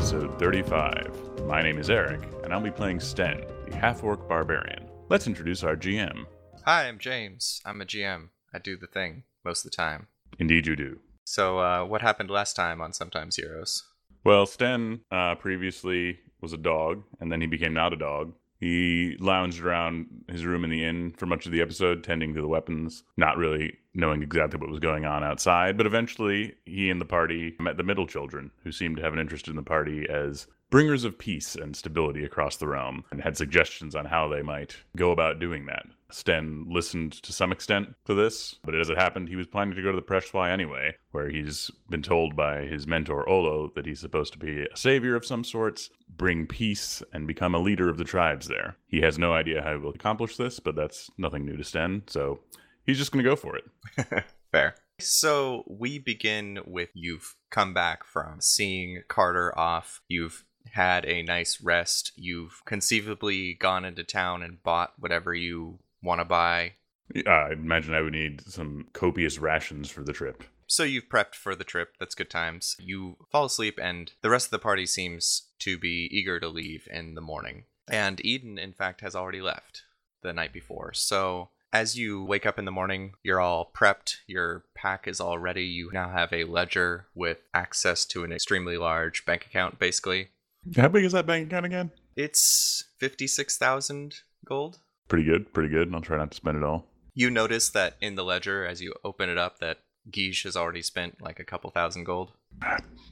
episode 35. My name is Eric, and I'll be playing Sten, the half orc barbarian. Let's introduce our GM. Hi, I'm James. I'm a GM. I do the thing most of the time. Indeed, you do. So, uh, what happened last time on Sometimes Heroes? Well, Sten uh, previously was a dog, and then he became not a dog. He lounged around his room in the inn for much of the episode, tending to the weapons, not really knowing exactly what was going on outside. But eventually, he and the party met the middle children, who seemed to have an interest in the party as bringers of peace and stability across the realm, and had suggestions on how they might go about doing that. Sten listened to some extent to this, but as it happened, he was planning to go to the Preshwai anyway, where he's been told by his mentor Olo that he's supposed to be a savior of some sorts, bring peace, and become a leader of the tribes there. He has no idea how he will accomplish this, but that's nothing new to Sten, so he's just going to go for it. Fair. So, we begin with you've come back from seeing Carter off. You've had a nice rest. You've conceivably gone into town and bought whatever you want to buy. Uh, I imagine I would need some copious rations for the trip. So you've prepped for the trip. That's good times. You fall asleep, and the rest of the party seems to be eager to leave in the morning. And Eden, in fact, has already left the night before. So as you wake up in the morning, you're all prepped. Your pack is all ready. You now have a ledger with access to an extremely large bank account, basically. How big is that bank account again? It's 56,000 gold. Pretty good, pretty good. I'll try not to spend it all. You notice that in the ledger, as you open it up, that Guige has already spent like a couple thousand gold.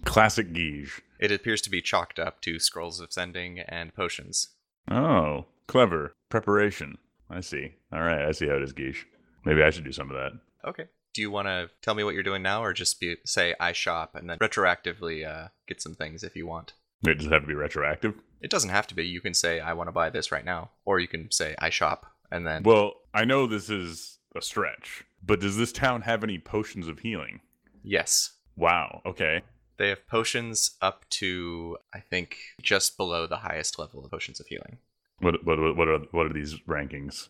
Classic Guige. It appears to be chalked up to scrolls of sending and potions. Oh, clever. Preparation. I see. All right, I see how it is, Guige. Maybe I should do some of that. Okay. Do you want to tell me what you're doing now, or just be say I shop and then retroactively uh, get some things if you want? It does have to be retroactive. It doesn't have to be. You can say I want to buy this right now, or you can say I shop and then. Well, I know this is a stretch, but does this town have any potions of healing? yes, Wow. Okay. they have potions up to I think just below the highest level of potions of healing. What what what are what are these rankings?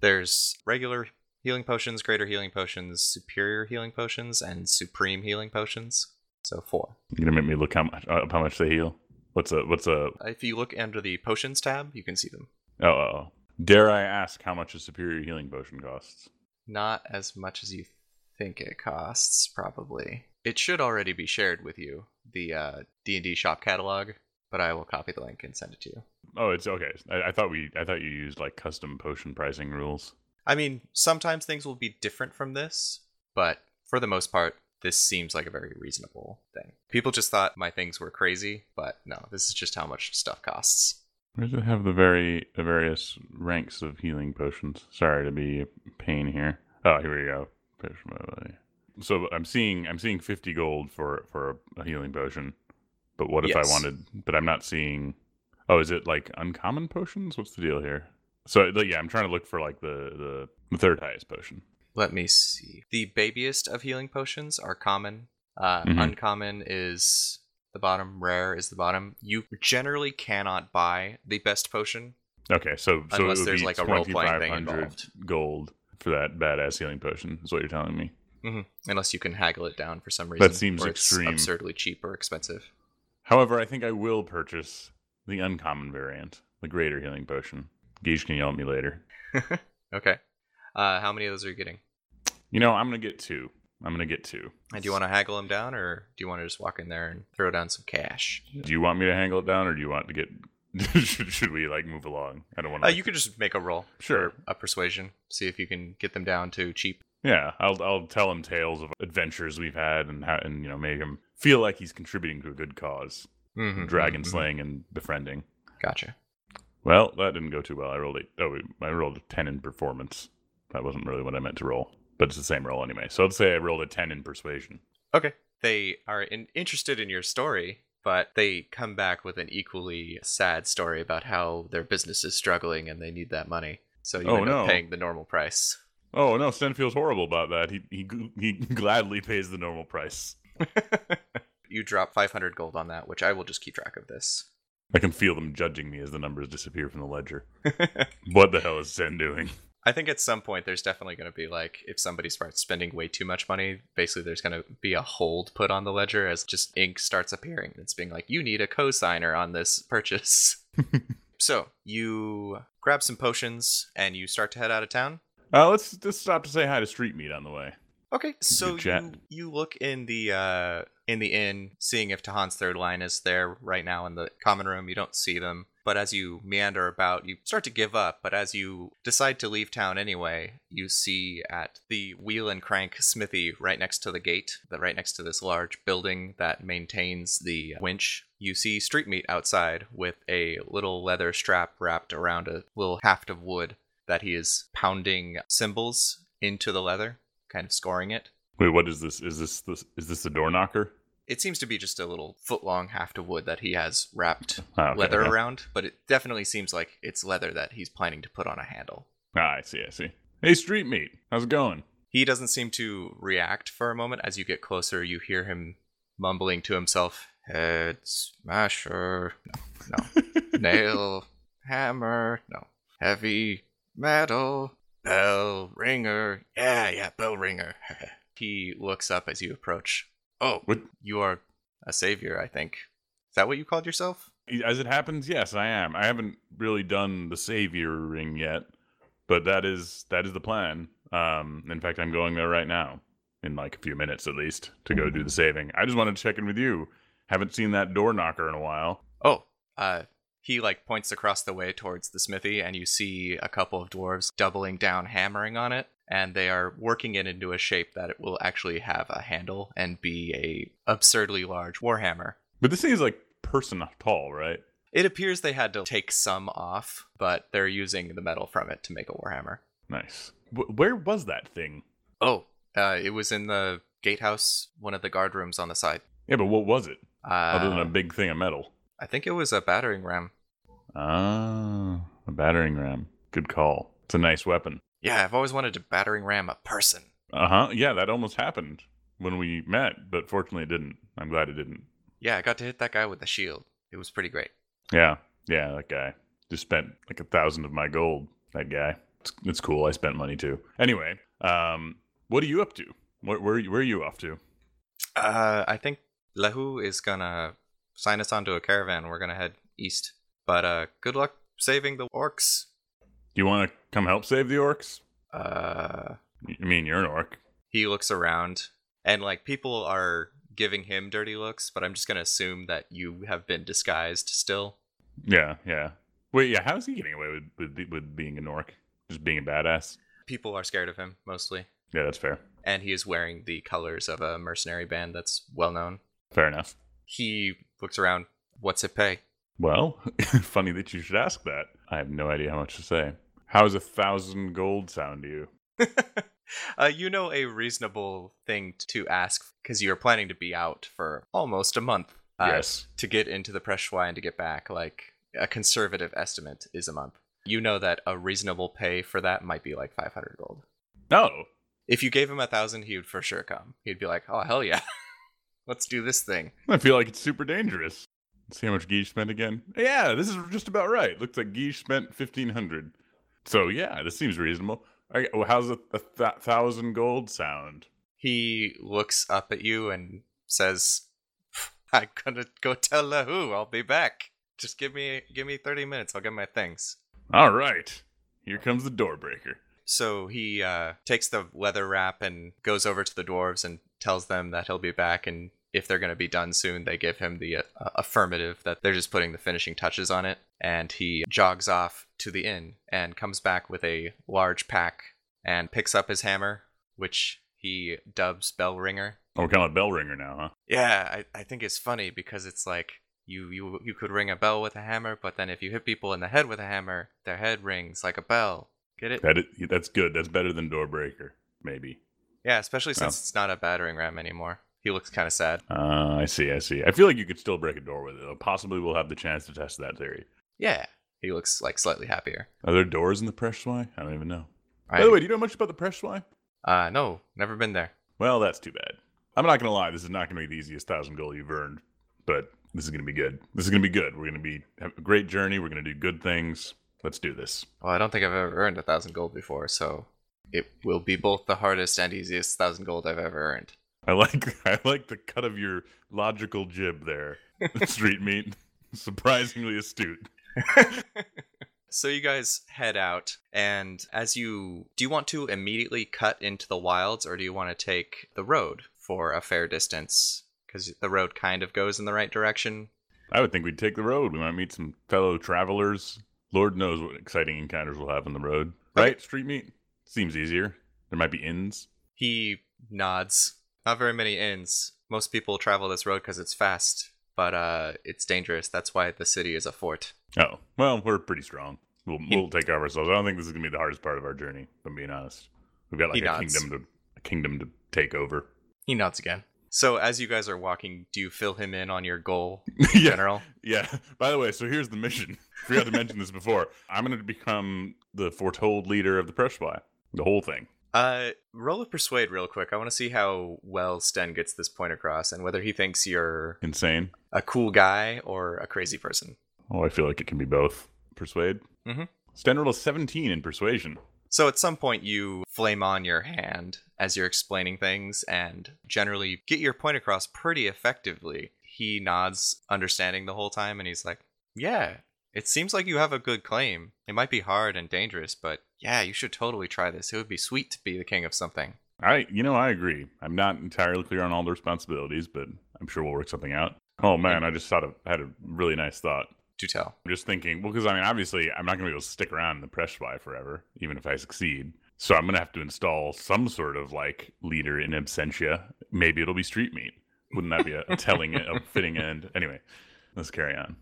There's regular healing potions, greater healing potions, superior healing potions, and supreme healing potions. So four. You're gonna make me look how much uh, up how much they heal? What's a what's a If you look under the potions tab, you can see them. oh, oh, oh. Dare I ask how much a superior healing potion costs? Not as much as you think it costs, probably. It should already be shared with you, the uh, D&D shop catalog, but I will copy the link and send it to you. Oh, it's okay. I, I thought we I thought you used like custom potion pricing rules. I mean, sometimes things will be different from this, but for the most part, this seems like a very reasonable thing. People just thought my things were crazy, but no, this is just how much stuff costs. Where does it have the very the various ranks of healing potions? Sorry to be a pain here. Oh, here we go. So I'm seeing I'm seeing 50 gold for for a healing potion. But what if I wanted? But I'm not seeing. Oh, is it like uncommon potions? What's the deal here? So yeah, I'm trying to look for like the the, the third highest potion. Let me see. The babiest of healing potions are common. Uh, Mhm. Uncommon is the bottom. Rare is the bottom. You generally cannot buy the best potion Okay, so so Unless there's, be like, a role-playing thing 2500 involved. gold for that badass healing potion. Is what you're telling me? Mm-hmm. unless you can haggle it down for some reason. That seems extreme. absurdly cheap or expensive. However, I think I will purchase the uncommon variant, the greater healing potion. Gage can yell at me later. Okay. Uh, how many of those are you getting? You know, I'm gonna get two. I'm gonna get two. And do you want to haggle them down, or do you want to just walk in there and throw down some cash? Do you want me to haggle it down, or do you want to get? should, should we like move along? I don't want Uh, to. you could just make a roll. Sure. A persuasion. See if you can get them down to cheap. Yeah, I'll I'll tell him tales of adventures we've had and how and you know make him feel like he's contributing to a good because Mm-hmm. dragon slaying and befriending. Gotcha. Well, that didn't go too well. I rolled a oh I rolled a ten in performance. That wasn't really what I meant to roll, but it's the same roll anyway. So let's say I rolled a ten in persuasion. Okay. They are in- interested in your story, but they come back with an equally sad story about how their business is struggling and they need that money. So you Oh, end up no. paying the normal price. Oh no, Sten feels horrible about that. He he he gladly pays the normal price. you drop 500 gold on that, which I will just keep track of this. I can feel them judging me as the numbers disappear from the ledger. what the hell is Sten doing? I think at some point there's definitely going to be like if somebody starts spending way too much money, basically there's going to be a hold put on the ledger as just ink starts appearing. It's being like you need a co-signer on this purchase. so you grab some potions and you start to head out of town. Uh, let's just stop to say hi to Street Meat on the way. Okay, so you you look in the uh in the inn, seeing if Tahan's third line is there right now in the common room. You don't see them, but as you meander about, you start to give up. But as you decide to leave town anyway, you see at the wheel and crank smithy right next to the gate, that right next to this large building that maintains the winch. You see Street Meat outside with a little leather strap wrapped around a little haft of wood that he is pounding symbols into the leather, kind of scoring it. Wait, what is this? Is this this is this a door knocker? It seems to be just a little foot long haft of wood that he has wrapped Oh, okay, leather okay. around, but it definitely seems like it's leather that he's planning to put on a handle. Ah, I see, I see. Hey, Street Meat, how's it going? He doesn't seem to react for a moment. As you get closer, you hear him mumbling to himself, Head smasher. No. no. Nail hammer. No. Heavy metal. Bell ringer. Yeah, yeah, bell ringer. he looks up as you approach. Oh, What? you are a savior, I think. Is that what you called yourself? As it happens, yes, I am. I haven't really done the savior ring yet, but that is that is the plan. Um, in fact, I'm going there right now, in like a few minutes at least, to go do the saving. I just wanted to check in with you. Haven't seen that door knocker in a while. Oh, uh, he like points across the way towards the smithy, and you see a couple of dwarves doubling down, hammering on it, and they are working it into a shape that it will actually have a handle and be a absurdly large warhammer. But this thing is like person tall, right? It appears they had to take some off, but they're using the metal from it to make a warhammer. Nice. W- where was that thing? Oh, uh, it was in the gatehouse, one of the guard rooms on the side. Yeah, but what was it? Uh, Other than a big thing of metal. I think it was a battering ram. Ah, a battering ram. Good call. It's a nice weapon. Yeah, I've always wanted to battering ram a person. Uh huh. Yeah, that almost happened when we met, but fortunately it didn't. I'm glad it didn't. Yeah, I got to hit that guy with the shield. It was pretty great. Yeah, yeah, that guy just spent like a thousand of my gold. That guy. It's, it's cool. I spent money too. Anyway, um, what are you up to? Where where, where are you off to? Uh, I think Lehu is gonna sign us onto a caravan. We're gonna head east. But uh, good luck saving the orcs. Do you want to come help save the orcs? Uh, I mean, you're an orc. he looks around, and like people are giving him dirty looks. But I'm just gonna assume that you have been disguised still. Yeah, yeah. Wait, yeah. How's he getting away with with, with being an orc? Just being a badass? People are scared of him mostly, Yeah, that's fair. and he is wearing the colors of a mercenary band that's well known. Fair enough. He looks around. What's it pay? Well, funny that you should ask that. I have no idea how much to say. How's a thousand gold sound to you? uh, you know a reasonable thing to ask because you're planning to be out for almost a month. Uh, yes. To get into the Preshwa and to get back, like a conservative estimate is a month. You know that a reasonable pay for that might be like 500 gold. No. If you gave him a thousand, he would for sure come. He'd be like, "Oh hell yeah, let's do this thing." I feel like it's super dangerous. See how much Guiche spent again? Yeah, this is just about right. Looks like Guiche spent fifteen hundred. So yeah, this seems reasonable. Right, well, how's a, a th- thousand gold sound? He looks up at you and says, "I'm gonna go tell Lahu. I'll be back. Just give me give me 30 minutes. I'll get my things." All right, here comes the door breaker. So he uh, takes the leather wrap and goes over to the dwarves and tells them that he'll be back. And if they're going to be done soon, they give him the uh, affirmative that they're just putting the finishing touches on it. And he jogs off to the inn and comes back with a large pack and picks up his hammer, which he dubs Bell Ringer. Oh, we're calling it bell ringer now, huh? Yeah, I, I think it's funny because it's like you, you you could ring a bell with a hammer, but then if you hit people in the head with a hammer, their head rings like a bell. Get it? That is, that's good. That's better than door breaker, maybe. Yeah, especially since it's not a battering ram anymore. He looks kind of sad. Uh, I see. I see. I feel like you could still break a door with it. Possibly, we'll have the chance to test that theory. Yeah, he looks like slightly happier. Are there doors in the Press Preshwai? I don't even know. I, By the way, do you know much about the Preshwai? uh, no, never been there. Well, that's too bad. I'm not gonna lie. This is not gonna be the easiest thousand gold you've earned, but this is gonna be good. This is gonna be good. We're gonna be have a great journey. We're gonna do good things. Let's do this. Well, I don't think I've ever earned a thousand gold before, so it will be both the hardest and easiest thousand gold I've ever earned. I like I like the cut of your logical jib there, street meat. Surprisingly astute. so you guys head out, and as you do, you want to immediately cut into the wilds, or do you want to take the road for a fair distance? Because the road kind of goes in the right direction. I would think we'd take the road. We might meet some fellow travelers. Lord knows what exciting encounters we'll have on the road. Okay. Right? Street meat? Seems easier. There might be inns. He nods. Not very many inns. Most people travel this road because it's fast, but uh, it's dangerous. That's why the city is a fort. Oh, well, we're pretty strong. We'll, we'll take care of ourselves. I don't think this is gonna be the hardest part of our journey. If I'm being honest. We've got He like a nods. kingdom to a kingdom to take over. He nods again. So as you guys are walking, do you fill him in on your goal, yeah, General? yeah. By the way, so here's the mission. Forgot to mention this before. I'm gonna become the foretold leader of the Preshwai. The whole thing. Uh, roll a persuade real quick. I want to see how well Sten gets this point across, and whether he thinks you're Insane. a cool guy or a crazy person. Oh, I feel like it can be both. Persuade. Mhm. Sten rolled a 17 in persuasion. So at some point, you flame on your hand as you're explaining things, and generally get your point across pretty effectively. He nods, understanding the whole time, and he's like, "Yeah, it seems like you have a good claim. It might be hard and dangerous, but yeah, you should totally try this. It would be sweet to be the king of something." I, you know, I agree. I'm not entirely clear on all the responsibilities, but I'm sure we'll work something out. Oh man, I just thought of, had a really nice thought. To tell. I'm just thinking, well, because I mean, obviously, I'm not going to be able to stick around in the Preshwai forever, even if I succeed. So I'm going to have to install some sort of like leader in absentia. Maybe it'll be street meat. Wouldn't that be a, a telling, a fitting end? Anyway, let's carry on.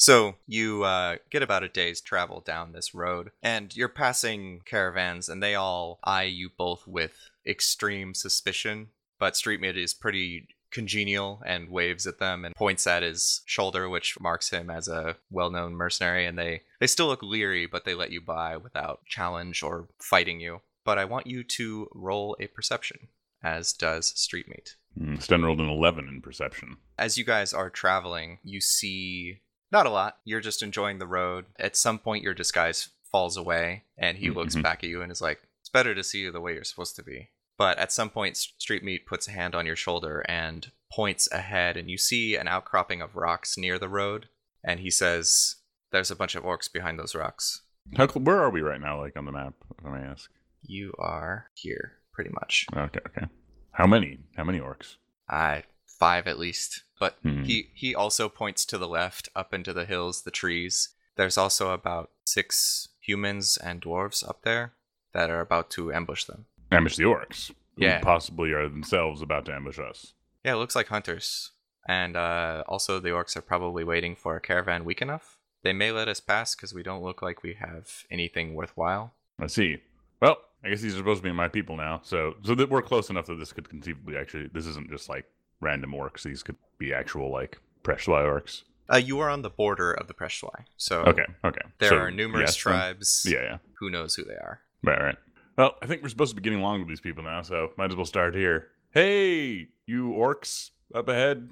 So you uh, get about a day's travel down this road, and you're passing caravans, and they all eye you both with extreme suspicion. But Streetmeat is pretty congenial and waves at them and points at his shoulder, which marks him as a well-known mercenary. And they they still look leery, but they let you by without challenge or fighting you. But I want you to roll a perception, as does Streetmeat. Mm, Sten rolled an 11 in perception. as you guys are traveling, you see not a lot. You're just enjoying the road. At some point, your disguise falls away, and he looks Mhm. back at you and is like, "It's better to see you the way you're supposed to be." But at some point, Street Meat puts a hand on your shoulder and points ahead, and you see an outcropping of rocks near the road. And he says, "There's a bunch of orcs behind those rocks. How, cl- where are we right now, like on the map, if I may ask? You are here, pretty much. Okay, okay. How many? How many orcs? I five at least. But Hmm. he he also points to the left, up into the hills, the trees. There's also about six humans and dwarves up there that are about to ambush them. Ambush the orcs. who Yeah. possibly are themselves about to ambush us. Yeah, it looks like hunters. And uh, also, the orcs are probably waiting for a caravan weak enough. They may let us pass because we don't look like we have anything worthwhile. I see. Well, I guess these are supposed to be my people now, so so that we're close enough that this could conceivably actually. This isn't just like random orcs. These could be actual like Preshwai orcs. Uh, you are on the border of the Preshwai, so Okay, okay. there So, are numerous yes, then- tribes. Yeah, yeah. Who knows who they are? Right, right. Well, I think we're supposed to be getting along with these people now, so might as well start here. Hey, you orcs up ahead.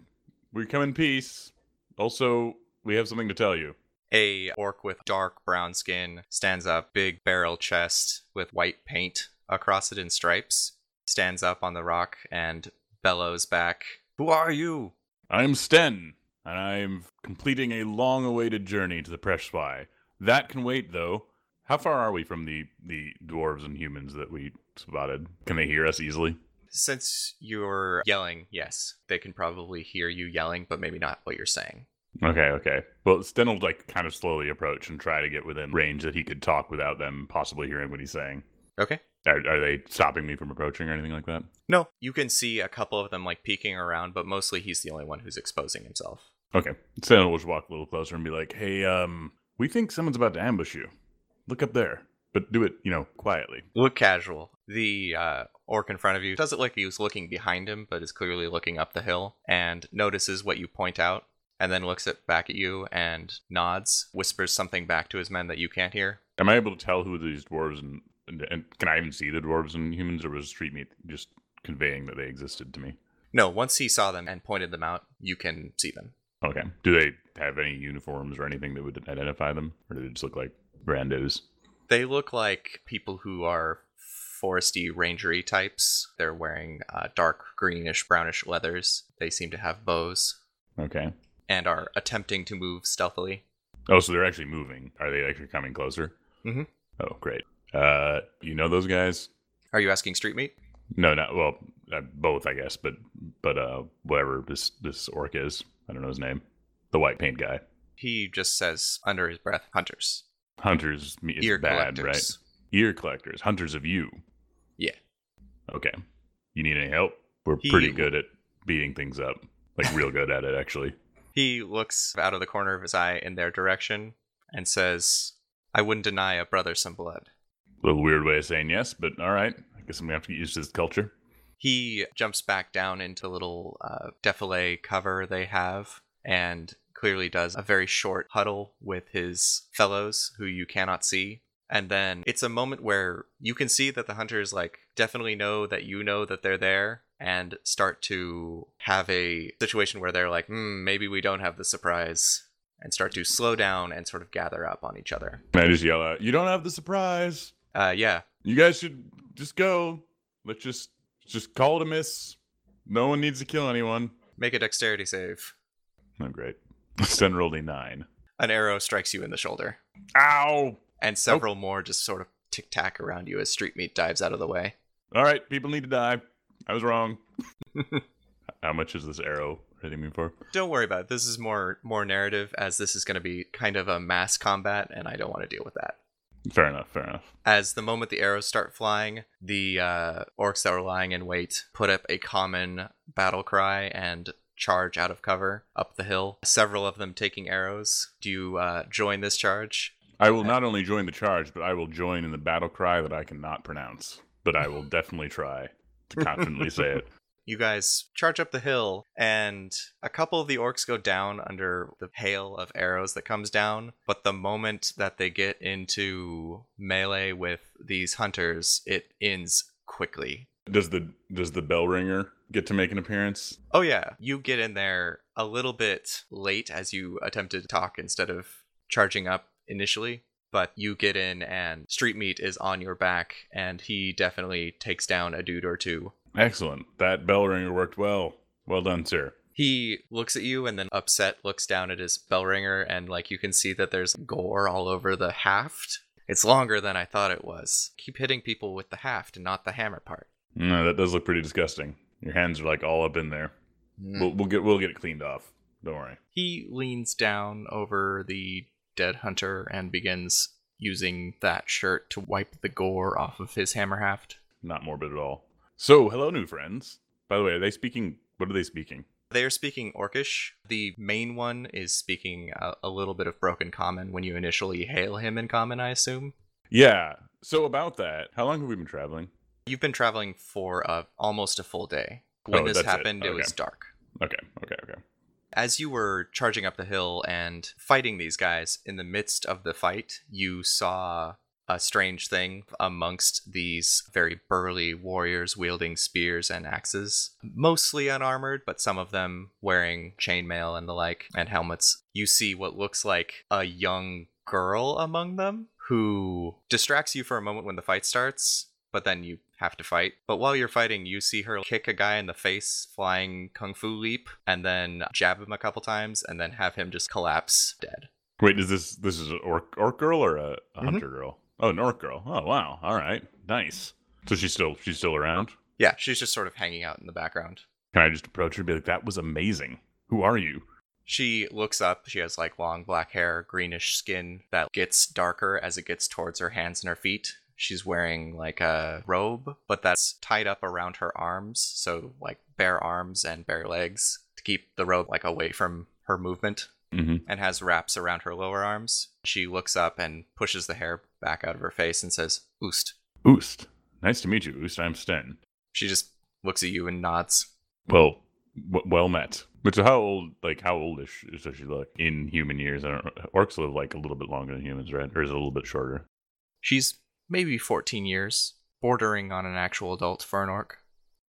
We come in peace. Also, we have something to tell you. A orc with dark brown skin stands up, big barrel chest with white paint across it in stripes, stands up on the rock and bellows back, Who are you? I'm Sten, and I'm completing a long-awaited journey to the Preshwai. That can wait, though. How far are we from the the dwarves and humans that we spotted? Can they hear us easily? Since you're yelling, yes, they can probably hear you yelling, but maybe not what you're saying. Okay, okay. Well, Sten will like kind of slowly approach and try to get within range that he could talk without them possibly hearing what he's saying. Okay. Are, are they stopping me from approaching or anything like that? No, you can see a couple of them like peeking around, but mostly he's the only one who's exposing himself. Okay. Sten will just walk a little closer and be like, "Hey, um, we think someone's about to ambush you. Look up there, but do it, you know, quietly." Look casual. The uh, orc in front of you does it like he was looking behind him, but is clearly looking up the hill and notices what you point out, and then looks at back at you and nods, whispers something back to his men that you can't hear. Am I able to tell who these dwarves and, and, and can I even see the dwarves and humans, or was Street Meat just conveying that they existed to me? No, once he saw them and pointed them out, you can see them. Okay. Do they have any uniforms or anything that would identify them, or do they just look like randos? They look like people who are foresty rangery types. They're wearing uh, dark greenish brownish leathers. They seem to have bows Okay. and are attempting to move stealthily. Oh, so they're actually moving. Are they actually coming closer? Mm Mhm. Oh, great. Uh, you know those guys? Are you asking street meat? No, not well, uh, both, I guess. But but uh, whatever this this orc is, I don't know his name. The white paint guy. He just says under his breath, hunters. Hunters is Ear bad, collectors. right? Ear collectors, hunters of you. Yeah. Okay. You need any help? We're He- pretty good at beating things up. Like real good at it, actually. He looks out of the corner of his eye in their direction and says, I wouldn't deny a brother some blood. A little weird way of saying yes, but all right. I guess I'm gonna have to get used to this culture. He jumps back down into little uh, defile cover they have and clearly does a very short huddle with his fellows who you cannot see. And then it's a moment where you can see that the hunters like definitely know that you know that they're there and start to have a situation where they're like, hmm, maybe we don't have the surprise and start to slow down and sort of gather up on each other. And I just yell out, "You don't have the surprise. Uh, yeah, You guys should just go. Let's just just call it a miss. No one needs to kill anyone." make a dexterity save. Oh, great. Sten rolled a nine. An arrow strikes you in the shoulder. Ow! and several more just sort of tic tac around you as street meat dives out of the way. All right, people need to die. I was wrong. How much is this arrow hitting me for? Don't worry about it. This is more more narrative as this is going to be kind of a mass combat, and I don't want to deal with that. Fair enough. Fair enough. As the moment the arrows start flying, the uh, orcs that were lying in wait put up a common battle cry and charge out of cover up the hill. Several of them taking arrows. Do you uh, join this charge? I will not only join the charge, but I will join in the battle cry that I cannot pronounce. But I will definitely try to confidently say it. You guys charge up the hill, and a couple of the orcs go down under the hail of arrows that comes down. But the moment that they get into melee with these hunters, it ends quickly. Does the does the bell ringer get to make an appearance? Oh, yeah, you get in there a little bit late as you attempted to talk instead of charging up initially. But you get in, and Street Meat is on your back, and he definitely takes down a dude or two. Excellent. That bell ringer worked well. Well done, sir. He looks at you and then upset looks down at his bell ringer and like you can see that there's gore all over the haft. It's longer than I thought it was. Keep hitting people with the haft and not the hammer part. No, that does look pretty disgusting. Your hands are like all up in there. Hmm. We'll, we'll get we'll get it cleaned off. Don't worry. He leans down over the dead hunter and begins using that shirt to wipe the gore off of his hammer haft. Not morbid at all. So, hello, new friends. By the way, are they speaking? What are they speaking? They are speaking Orcish. The main one is speaking a, a little bit of broken common when you initially hail him in common, I assume. Yeah. So about that, how long have we been traveling? You've been traveling for uh, almost a full day. When Oh, this that's it. happened, it, was dark. Okay. Okay. Okay. As you were charging up the hill and fighting these guys, in the midst of the fight, you saw a strange thing amongst these very burly warriors wielding spears and axes. Mostly unarmored, but some of them wearing chainmail and the like, and helmets. You see what looks like a young girl among them who distracts you for a moment when the fight starts, but then you have to fight. But while you're fighting, you see her kick a guy in the face, flying kung fu leap, and then jab him a couple times, and then have him just collapse dead. Wait, is this this is an orc orc girl or a, a Mhm. hunter girl? Oh, an orc girl. Oh, wow. All right. Nice. So she's still she's still around. Yeah, she's just sort of hanging out in the background. Can I just approach her and be like, "That was amazing. Who are you?" She looks up. She has like long black hair, greenish skin that gets darker as it gets towards her hands and her feet. She's wearing like a robe, but that's tied up around her arms, so like bare arms and bare legs to keep the robe like away from her movement. Mm-hmm. and has wraps around her lower arms. She looks up and pushes the hair back out of her face and says, Oost. Oost. Nice to meet you, Oost. I'm Sten. She just looks at you and nods. Well, w- well met. But so how old? Like how oldish does she look in human years? I don't. Orcs live like a little bit longer than humans, right? Or is it a little bit shorter? She's maybe 14 years, bordering on an actual adult for an orc.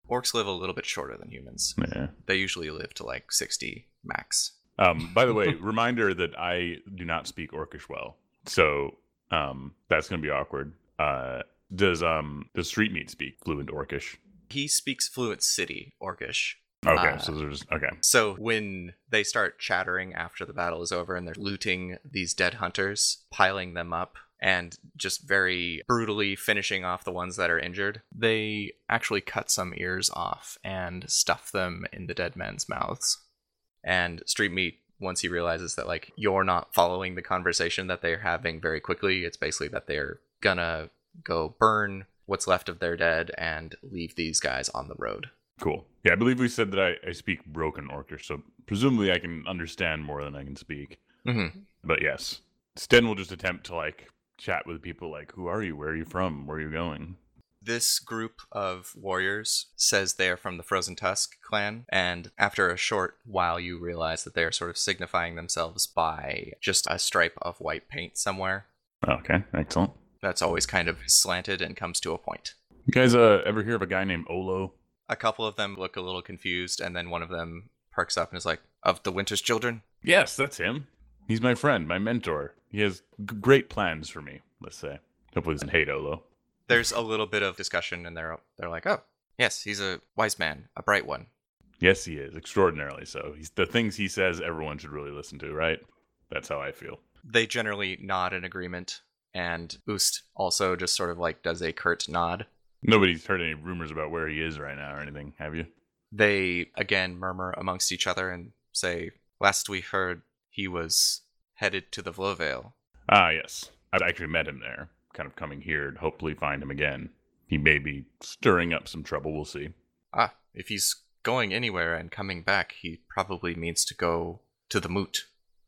Orcs live a little bit shorter than humans. Yeah. They usually live to like 60 max. Um, by the way, reminder that I do not speak Orcish well. So Um, that's gonna be awkward. Uh, does um does Street Meat speak fluent Orcish? He speaks fluent city Orcish. Okay, Uh, so there's okay. So when they start chattering after the battle is over and they're looting these dead hunters, piling them up, and just very brutally finishing off the ones that are injured, they actually cut some ears off and stuff them in the dead men's mouths. And Street Meat, once he realizes that like you're not following the conversation that they're having very quickly, it's basically that they're gonna go burn what's left of their dead and leave these guys on the road. Cool. Yeah, I believe we said that I, I speak broken Orcish, so presumably I can understand more than I can speak. Mm-hmm. But yes, Sten will just attempt to like chat with people like, "Who are you? Where are you from? Where are you going?" This group of warriors says they are from the Frozen Tusk clan, and after a short while, you realize that they are sort of signifying themselves by just a stripe of white paint somewhere. Okay, excellent. That's always kind of slanted and comes to a point. You guys uh, ever hear of a guy named Olo? A couple of them look a little confused, and then one of them perks up and is like, Of the Winter's Children? Yes, that's him. He's my friend, my mentor. He has g- great plans for me. Let's say. Hopefully, he doesn't hate Olo. There's a little bit of discussion, and they're, they're like, Oh, yes, he's a wise man, a bright one. Yes, he is extraordinarily so. He's the things he says. Everyone should really listen to, right? That's how I feel. They generally nod in agreement, and Oost also just sort of like does a curt nod. Nobody's heard any rumors about where he is right now or anything, have you? They again murmur amongst each other and say, Last we heard, he was headed to the Vlovale. Ah, yes. I've actually met him there, kind of coming here to hopefully find him again. He may be stirring up some trouble. We'll see. Ah, if he's going anywhere and coming back, he probably means to go to the moot.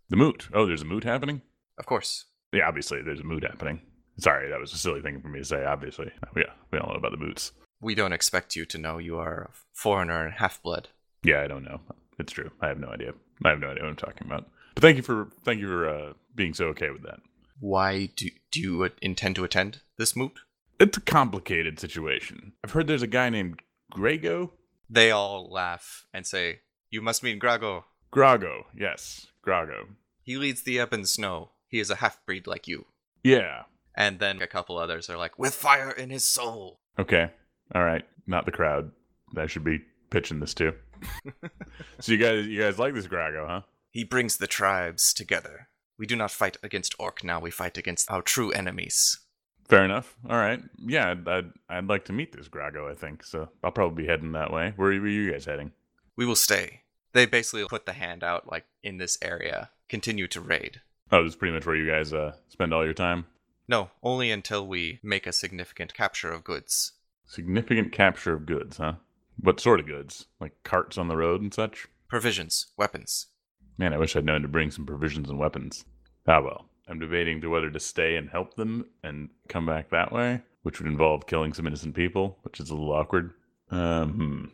The moot. Oh, there's a moot happening? Of course. Yeah, obviously, there's a moot happening. Sorry, that was a silly thing for me to say, obviously. Yeah, we all know about the moots. We don't expect you to know you are a foreigner and half blood. Yeah, I don't know. It's true. I have no idea. I have no idea what I'm talking about. But thank you for thank you for uh, being so okay with that. Why do, do you intend to attend this moot? It's a complicated situation. I've heard there's a guy named Grago. They all laugh and say, You must mean Grago. Grago, yes, Grago. He leads the ebb and snow. He is a half breed like you. Yeah. And then a couple others are like, With fire in his soul. Okay. All right. Not the crowd. I should be pitching this to. so you guys, you guys like this Grago, huh? He brings the tribes together. We do not fight against Orc now, we fight against our true enemies. Fair enough. All right. Yeah, I'd, I'd, I'd like to meet this Grago. I think so. I'll probably be heading that way. Where were you guys heading? We will stay. They basically put the hand out, like, in this area. Continue to raid. Oh, this is pretty much where you guys uh, spend all your time. No, only until we make a significant capture of goods. Significant capture of goods, huh? What sort of goods? Like carts on the road and such? Provisions, weapons. Man, I wish I'd known to bring some provisions and weapons. Ah, well. I'm debating to whether to stay and help them and come back that way, which would involve killing some innocent people, which is a little awkward. Um, hmm.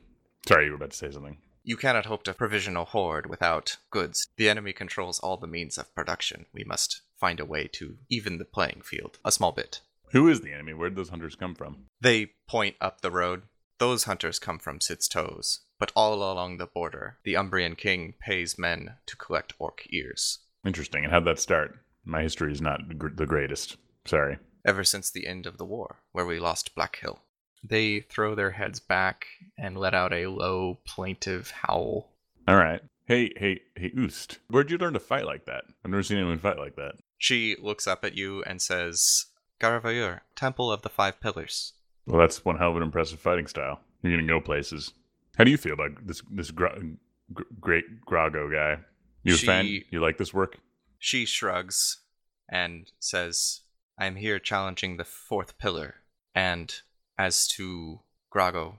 Sorry, you were about to say something. You cannot hope to provision a horde without goods. The enemy controls all the means of production. We must find a way to even the playing field a small bit. Who is the enemy? Where'd those hunters come from? They point up the road. Those hunters come from Sid's Toes, but all along the border, the Umbrian king pays men to collect orc ears. Interesting. And how'd that start? My history is not gr- the greatest. Sorry. Ever since the end of the war, where we lost Black Hill. They throw their heads back and let out a low, plaintive howl. All right. Hey, hey, hey, Oost. Where'd you learn to fight like that? I've never seen anyone fight like that. She looks up at you and says, Garavayur, Temple of the Five Pillars. Well, that's one hell of an impressive fighting style. You're gonna go places. How do you feel about this this gr- great Grago guy? You a fan? You like this work? She shrugs and says, I am here challenging the fourth pillar, and as to Grago,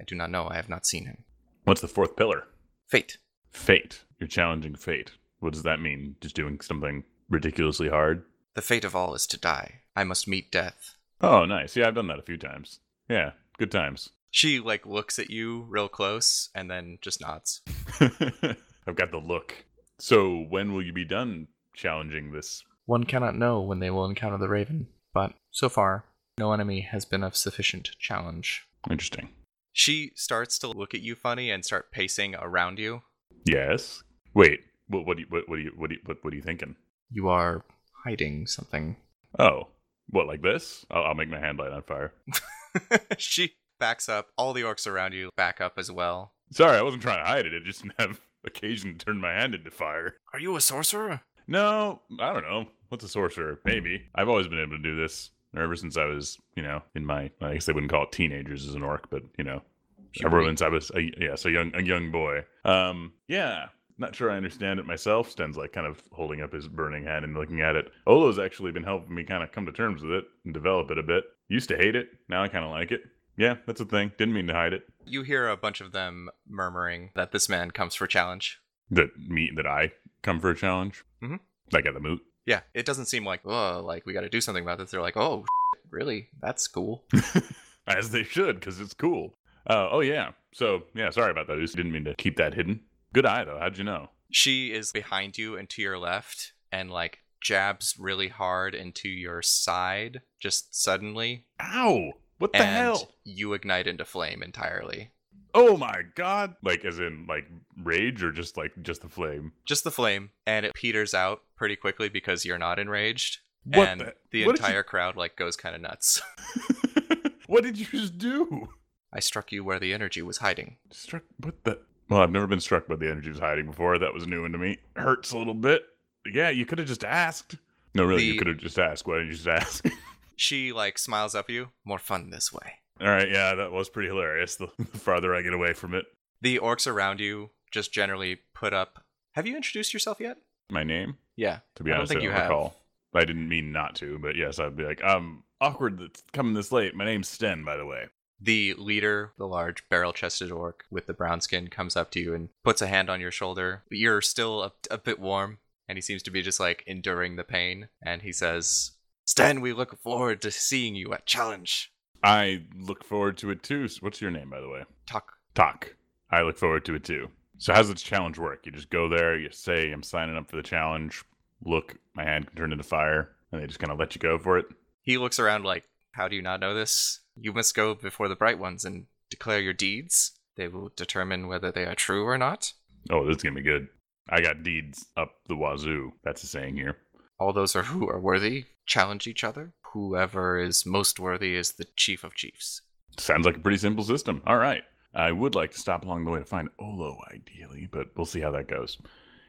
I do not know. I have not seen him. What's the fourth pillar? Fate. Fate. You're challenging fate. What does that mean? Just doing something ridiculously hard? The fate of all is to die. I must meet death. Oh, nice. Yeah, I've done that a few times. Yeah, good times. She like looks at you real close and then just nods. I've got the look. So, when will you be done challenging this? One cannot know when they will encounter the raven, but so far, no enemy has been of sufficient challenge. Interesting. She starts to look at you funny and start pacing around you. Yes. Wait. What? What? Do you, what? What? Are you? What? Are you, what? What are you thinking? You are hiding something. Oh, what like this? I'll, I'll make my hand light on fire. she backs up. All the orcs around you back up as well. Sorry, I wasn't trying to hide it. It just didn't have occasion to turn my hand into fire. Are you a sorcerer? No, I don't know. What's a sorcerer? Maybe. I've always been able to do this ever since I was, you know, in my. I guess they wouldn't call it teenagers as an orc, but you know, ever since I was, a, yes, a young, a young boy. Um, yeah. Not sure I understand it myself. Sten's like kind of holding up his burning hand and looking at it. Olo's actually been helping me kind of come to terms with it and develop it a bit. Used to hate it. Now I kind of like it. Yeah, that's a thing. Didn't mean to hide it. You hear a bunch of them murmuring that this man comes for challenge. That me that I come for a challenge. Mm-hmm. Like at the moot. Yeah, it doesn't seem like, oh, like we got to do something about this. They're like, oh, really? That's cool. As they should, because it's cool. Uh, oh yeah. So yeah, sorry about that. I just didn't mean to keep that hidden. Good eye though. How'd you know? She is behind you and to your left, and like jabs really hard into your side just suddenly. Ow! What the and hell? you ignite into flame entirely. Oh my god! Like as in like rage or just like just the flame? Just the flame, and it peters out pretty quickly because you're not enraged. What and the- the, what did you- entire crowd like goes kind of nuts. what did you just do? I struck you where the energy was hiding. Struck what the? Well, I've never been struck by the energy was hiding before. That was new into me. Hurts a little bit. Yeah, you could have just asked. No, really, you could have just asked. Why didn't you just ask? She like smiles up at you. More fun this way. All right, yeah, that was pretty hilarious. The, the farther I get away from it, The orcs around you just generally put up. Have you introduced yourself yet? my name. Yeah. To be I don't honest, think I you don't have. recall. I didn't mean not to, but yes, I'd be like, um, awkward that's coming this late. My name's Sten, by the way. The leader, the large barrel chested orc with the brown skin, comes up to you and puts a hand on your shoulder. You're still a, a bit warm, and he seems to be just like enduring the pain. And he says, Sten, we look forward to seeing you at Challenge. I look forward to it too. What's your name, by the way? Talk. Talk. I look forward to it too. So how's this challenge work? You just go there, you say, I'm signing up for the challenge. Look, my hand can turn into fire, and they just kind of let you go for it. He looks around like, How do you not know this? You must go before the bright ones and declare your deeds. They will determine whether they are true or not. Oh, this is gonna be good. I got deeds up the wazoo. That's a saying here. All those are who are worthy challenge each other. Whoever is most worthy is the chief of chiefs. Sounds like a pretty simple system. All right. I would like to stop along the way to find Olo, ideally, but we'll see how that goes.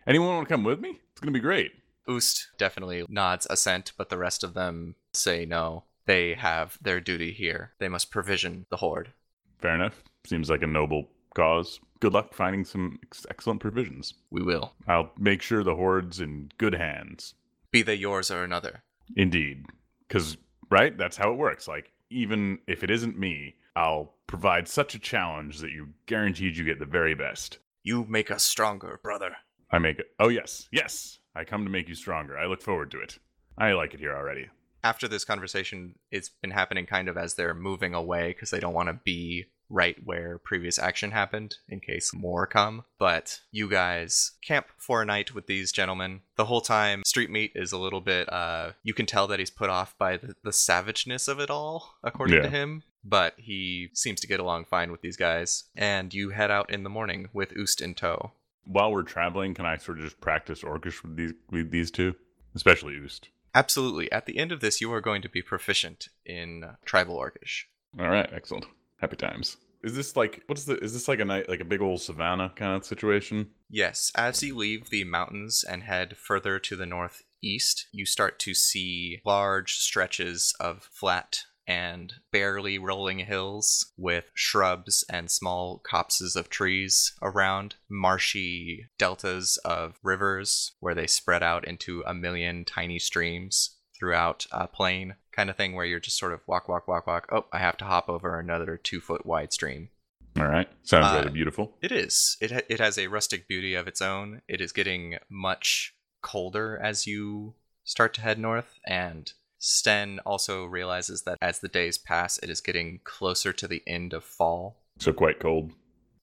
Anyone want to come with me? It's gonna be great. Oost definitely nods assent, but the rest of them say no. They have their duty here. They must provision the horde. Fair enough. Seems like a noble cause. Good luck finding some ex- excellent provisions. We will. I'll make sure the horde's in good hands. Be they yours or another. Indeed. Because, right? That's how it works. Like, even if it isn't me, I'll provide such a challenge that you guaranteed you get the very best. You make us stronger, brother. I make it. Oh, yes. Yes. I come to make you stronger. I look forward to it. I like it here already. After this conversation, it's been happening kind of as they're moving away because they don't want to be right where previous action happened in case more come. But you guys camp for a night with these gentlemen. The whole time, Street Meat is a little bit, uh, you can tell that he's put off by the, the savageness of it all, according to Yeah. him. But he seems to get along fine with these guys. And you head out in the morning with Oost in tow. While we're traveling, can I sort of just practice Orcish with these, with these two? Especially Oost. Absolutely. At the end of this, you are going to be proficient in tribal Orcish. All right, excellent. Happy times. Is this like what's the? Is this like a night like a big old savannah kind of situation? Yes, as you leave the mountains and head further to the northeast, you start to see large stretches of flat and barely rolling hills with shrubs and small copses of trees around, marshy deltas of rivers where they spread out into a million tiny streams throughout a plain kind of thing where you're just sort of walk, walk, walk, walk. Oh, I have to hop over another two foot wide stream. All right, sounds Uh, rather beautiful. It is. It ha- it has a rustic beauty of its own. It is getting much colder as you start to head north, and Sten also realizes that as the days pass, it is getting closer to the end of fall. So quite cold.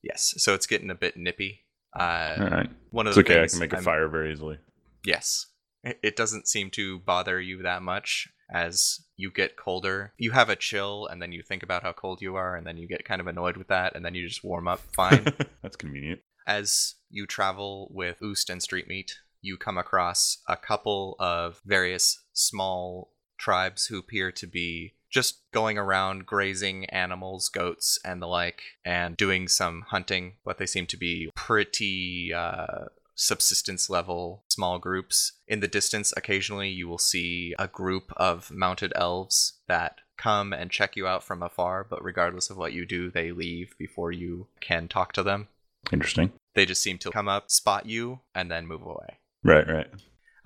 Yes, so it's getting a bit nippy. Uh, All right, one of it's the okay. I can make a I'm- fire very easily. Yes. It it doesn't seem to bother you that much as you get colder. You have a chill, and then you think about how cold you are, and then you get kind of annoyed with that, and then you just warm up fine. That's convenient. As you travel with Oost and Street Meat, you come across a couple of various small tribes who appear to be just going around grazing animals, goats, and the like, and doing some hunting, but they seem to be pretty uh, subsistence level small groups. In the distance, occasionally you will see a group of mounted elves that come and check you out from afar, but regardless of what you do, they leave before you can talk to them. Interesting. They just seem to come up, spot you, and then move away. Right, right.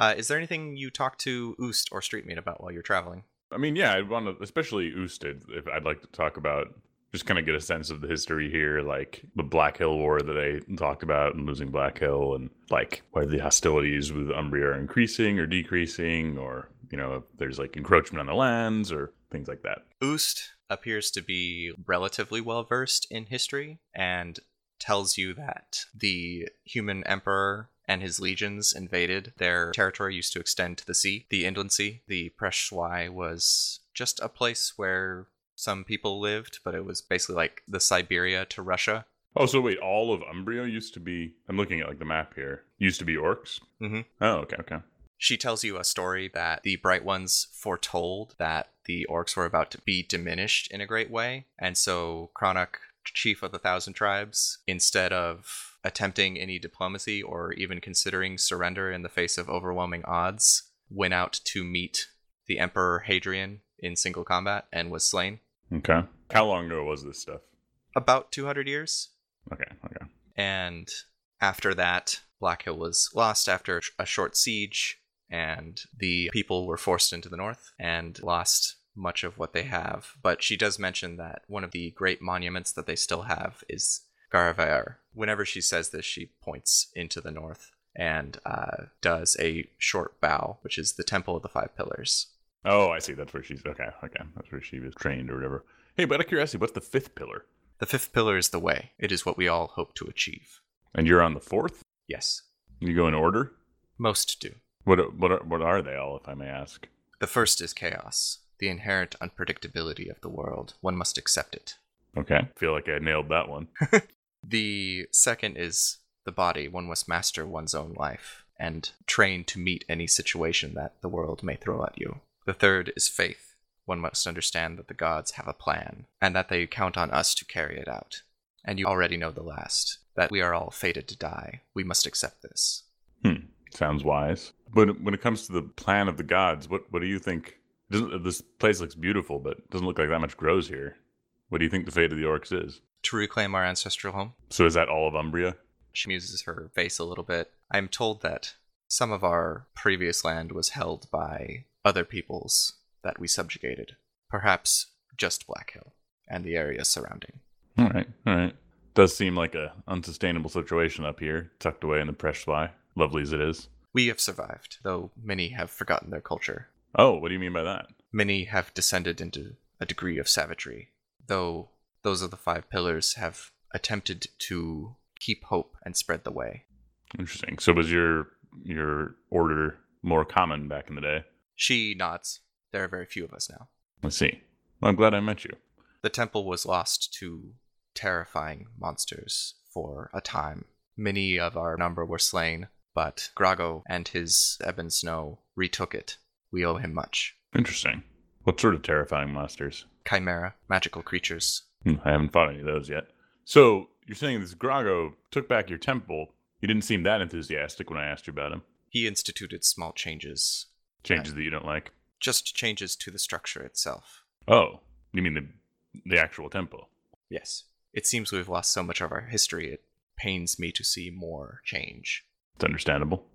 Uh, is there anything you talk to Oost or Streetmeat about while you're traveling? I mean, yeah, I'd want to, especially Oosted, if I'd like to talk about, just kind of get a sense of the history here, like the Black Hill War that I talked about and losing Black Hill, and like whether the hostilities with Umbria are increasing or decreasing, or, you know, if there's like encroachment on the lands or things like that. Oost appears to be relatively well versed in history and tells you that the human emperor and his legions invaded. Their territory used to extend to the sea, the inland sea. The Preshwai was just a place where some people lived, but it was basically like the Siberia to Russia. Oh, so wait, all of Umbria used to be, I'm looking at like the map here, used to be orcs? Mm-hmm. Oh, okay, okay. She tells you a story that the Bright Ones foretold that the orcs were about to be diminished in a great way. And so Cronach, chief of the Thousand Tribes, instead of attempting any diplomacy or even considering surrender in the face of overwhelming odds, went out to meet the Emperor Hadrian in single combat and was slain. Okay. How long ago was this stuff? About 200 years. Okay, okay. And after that, Black Hill was lost after a short siege, and the people were forced into the north and lost much of what they have. But she does mention that one of the great monuments that they still have is Garavair. Whenever she says this, she points into the north and uh, does a short bow, which is the Temple of the Five Pillars. Oh, I see. That's where she's, okay, okay. That's where she was trained or whatever. Hey, but out of curiosity, what's the fifth pillar? The fifth pillar is the way. It is what we all hope to achieve. And you're on the fourth? Yes, You go in order? most do. What, what, are, what are they all, if I may ask? The first is chaos, the inherent unpredictability of the world. One must accept it. Okay. feel like I nailed that one. The second is the body. One must master one's own life and train to meet any situation that the world may throw at you. The third is faith. One must understand that the gods have a plan and that they count on us to carry it out. And you already know the last that we are all fated to die. We must accept this. Hmm. Sounds wise. But when it comes to the plan of the gods, what, what do you think? Doesn't, this place looks beautiful, but doesn't look like that much grows here. What do you think the fate of the orcs is? To reclaim our ancestral home, So is that all of Umbria? She muses her face a little bit. I'm told that some of our previous land was held by other peoples that we subjugated. Perhaps just Black Hill and the area surrounding. All right, all right. Does seem like a unsustainable situation up here, tucked away in the Preshwai, lovely as it is. We have survived, though many have forgotten their culture. Oh, what do you mean by that? Many have descended into a degree of savagery, though those of the five pillars have attempted to keep hope and spread the way. Interesting. So was your your order more common back in the day? She nods. There are very few of us now. Let's see. Well, I'm glad I met you. The temple was lost to terrifying monsters for a time. Many of our number were slain, but Grago and his Ebon Snow retook it. We owe him much. Interesting. What sort of terrifying monsters? Chimera, magical creatures. Hmm, I haven't fought any of those yet. So you're saying this Grago took back your temple? You didn't seem that enthusiastic when I asked you about him. He instituted small changes, Changes that you don't like. just changes to the structure itself. Oh, you mean the the actual temple? Yes. It seems we've lost so much of our history, it pains me to see more change. It's understandable.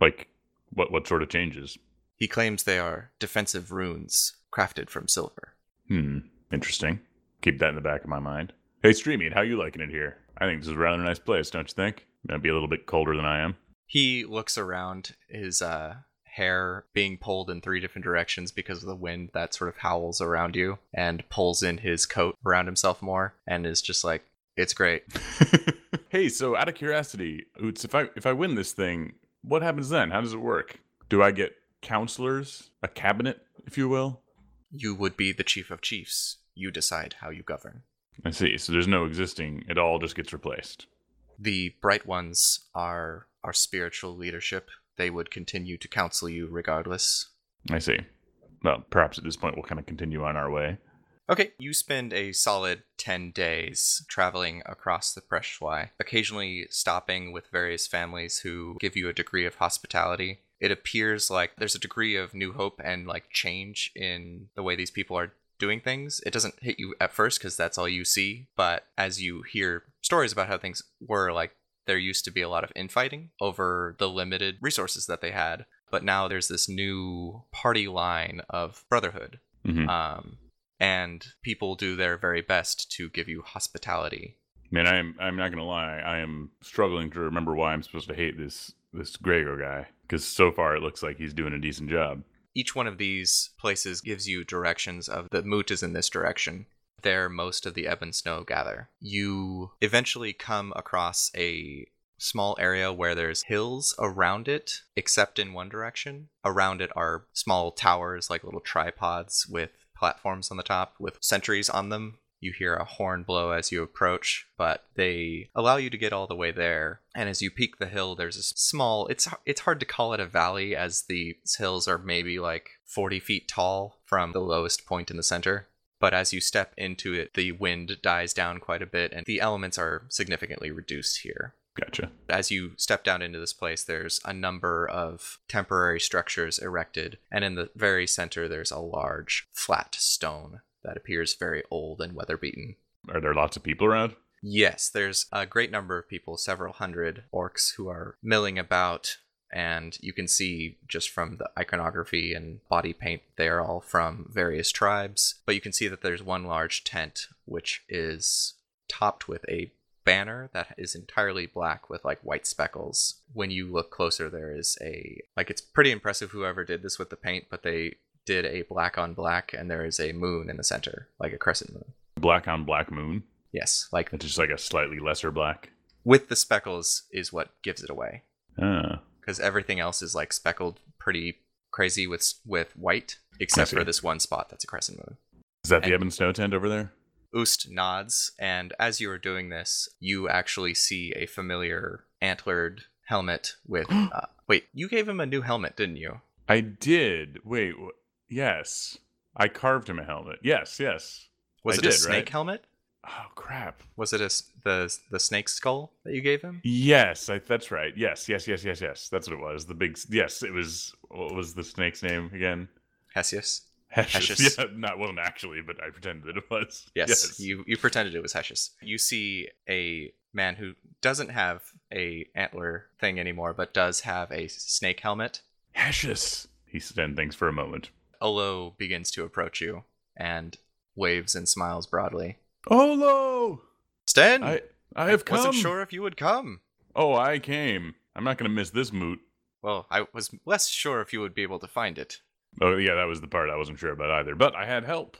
Like what what sort of changes? He claims they are defensive runes crafted from silver. Hmm. Interesting. Keep that in the back of my mind. Hey, Streamy, how you liking it here? I think this is a rather nice place, don't you think? Gonna be a little bit colder than I am. He looks around, his uh, hair being pulled in three different directions because of the wind that sort of howls around you, and pulls in his coat around himself more, and is just like, "It's great." hey, so out of curiosity, Oots, if I if I win this thing, what happens then? How does it work? Do I get counselors, a cabinet, if you will? You would be the chief of chiefs. You decide how you govern. I see. So there's no existing. It all just gets replaced. The bright ones are our spiritual leadership. They would continue to counsel you regardless. I see. Well, perhaps at this point we'll kind of continue on our way. Okay, you spend a solid 10 days traveling across the Preshwai, occasionally stopping with various families who give you a degree of hospitality. It appears like there's a degree of new hope and like change in the way these people are doing things. It doesn't hit you at first because that's all you see, but as you hear stories about how things were, like there used to be a lot of infighting over the limited resources that they had, but now there's this new party line of brotherhood. Mhm. Um, and people do their very best to give you hospitality. Man, I am I'm not gonna lie, I am struggling to remember why I'm supposed to hate this this Grego guy. Because so far it looks like he's doing a decent job. Each one of these places gives you directions of the moot is in this direction. There, most of the Ebon Snow gather. You eventually come across a small area where there's hills around it, except in one direction. Around it are small towers, like little tripods with platforms on the top with sentries on them. You hear a horn blow as you approach, but they allow you to get all the way there. And as you peak the hill, there's a small. It's it's hard to call it a valley, as the hills are maybe like 40 feet tall from the lowest point in the center. But as you step into it, the wind dies down quite a bit, and the elements are significantly reduced here Gotcha. as you step down into this place, there's a number of temporary structures erected, and in the very center, there's a large flat stone that appears very old and weather beaten. Are there lots of people around? Yes, there's a great number of people, several hundred orcs who are milling about, and you can see just from the iconography and body paint, they are all from various tribes. But you can see that there's one large tent which is topped with a banner that is entirely black with like white speckles. When you look closer, there is a like it's pretty impressive whoever did this with the paint, but they did a black on black, and there is a moon in the center, like a crescent moon. Black on black moon. Yes, like It's just like a slightly lesser black. with the speckles is what gives it away because everything else is like speckled pretty crazy with with white except for this one spot that's a crescent moon Is that the And- Ebon Snow tent over there? Oost nods and as you are doing this you actually see a familiar antlered helmet with uh, wait you gave him a new helmet didn't you I did. Wait, yes. I carved him a helmet. Yes, yes. was I it did, a snake right? helmet Oh crap. was it a the the snake skull that you gave him Yes, I, that's right. Yes, yes, yes, yes, yes. That's what it was. The big. Yes, it was. What was the snake's name again? Hesius Hesius. Yeah, not well, actually, but I pretended it was. Yes, you you pretended it was Hesius. You see a man who doesn't have a antler thing anymore, but does have a snake helmet. Hesius. He then thinks for a moment. Olo begins to approach you and waves and smiles broadly. Olo, Sten, I I have come. I wasn't sure if you would come. Oh, I came. I'm not gonna miss this moot. Well, I was less sure if you would be able to find it. Oh yeah, that was the part I wasn't sure about either. But I had help.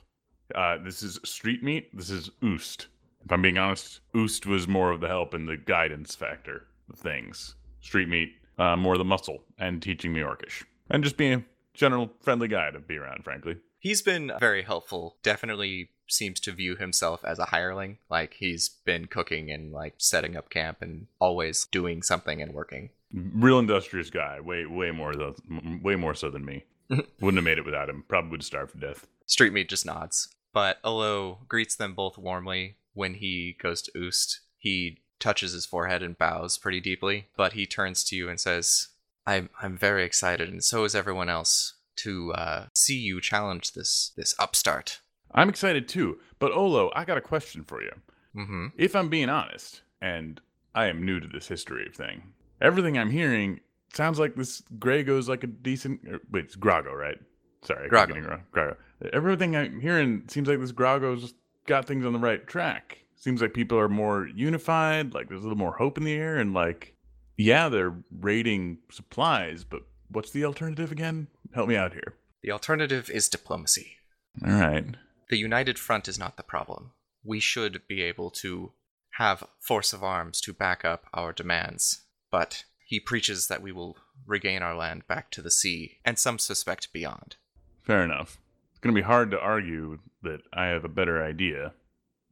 Uh, this is street meat. This is Oost. If I'm being honest, Oost was more of the help and the guidance factor of things. Street meat, uh, more the muscle and teaching me Orcish and just being general friendly guy to be around. Frankly, He's been very helpful. Definitely seems to view himself as a hireling. Like he's been cooking and like setting up camp and always doing something and working. real industrious guy. Way way more though, way more so than me. Wouldn't have made it without him. Probably would have starved to death. Street Meat just nods. But Olo greets them both warmly when he goes to Oost. He touches his forehead and bows pretty deeply, but he turns to you and says, I'm, I'm very excited, and so is everyone else, to uh, see you challenge this, this upstart. I'm excited too. But Olo, I got a question for you. Mm-hmm. if I'm being honest, and I am new to this history of thing, everything I'm hearing sounds like this Grago's like a decent. er, Wait, it's Grago, right? Sorry, Grago. wrong. Grago. Everything I'm hearing seems like this Grago's got things on the right track. Seems like people are more unified. Like there's a little more hope in the air, and like, yeah, they're raiding supplies, but what's the alternative again? Help me out here. The alternative is diplomacy. All right. The united front is not the problem. We should be able to have force of arms to back up our demands. But he preaches that we will regain our land back to the sea, and some suspect beyond. Fair enough. It's gonna be hard to argue that I have a better idea.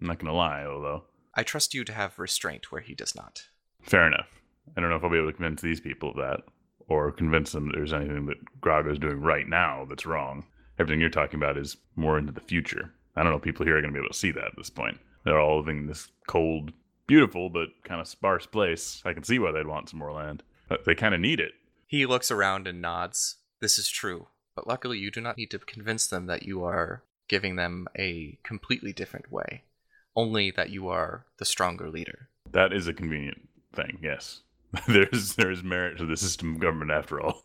I'm not gonna lie, although. I trust you to have restraint where he does not. Fair enough. I don't know if I'll be able to convince these people of that, or convince them that there's anything that Grago's doing right now that's wrong. Everything you're talking about is more into the future. I don't know if people here are going to be able to see that at this point. They're all living in this cold, beautiful, but kind of sparse place. I can see why they'd want some more land. But they kind of need it. He looks around and nods. This is true, but luckily you do not need to convince them that you are giving them a completely different way, only that you are the stronger leader. That is a convenient thing, yes. there's there's merit to the system of government after all.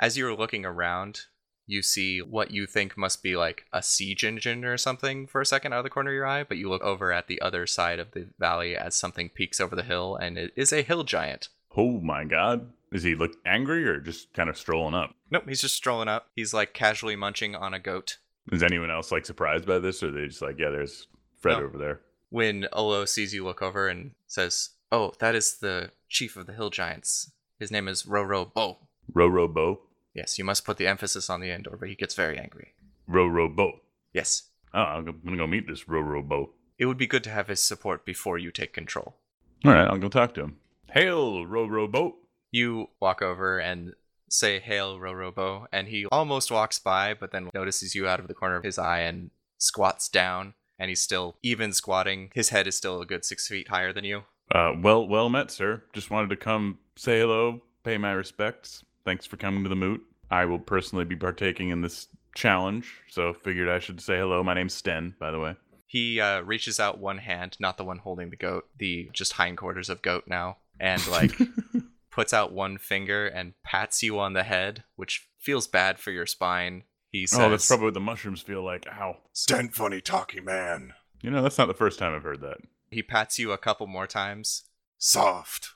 As you're looking around, you see what you think must be like a siege engine or something for a second out of the corner of your eye, but you look over at the other side of the valley as something peeks over the hill, and it is a hill giant. Oh my god. Does he look angry or just kind of strolling up? Nope, he's just strolling up. He's like casually munching on a goat. Is anyone else like surprised by this, or are they just like, yeah, there's Fred No. over there? When Olo sees you look over and says, Oh, that is the chief of the hill giants. His name is Roro Bo. Roro Bo? Yes, you must put the emphasis on the end, or he gets very angry. Roro Bo. Yes, Oh, I'm gonna go meet this Roro Bo. it would be good to have his support before you take control. All right, I'll go talk to him. Hail, Roro Bo. You walk over and say, Hail, Rorobo, and he almost walks by, but then notices you out of the corner of his eye and squats down, and he's still even squatting. His head is still a good six feet higher than you. Uh, well, well met, sir. Just wanted to come say hello, pay my respects. Thanks for coming to the moot. I will personally be partaking in this challenge, so figured I should say hello. My name's Sten, by the way. He uh, reaches out one hand, not the one holding the goat, the just hindquarters of goat now, and like puts out one finger and pats you on the head, which feels bad for your spine. He says, oh, that's probably what the mushrooms feel like. Ow. Sten funny talking man. You know, that's not the first time I've heard that. He pats you a couple more times. Soft.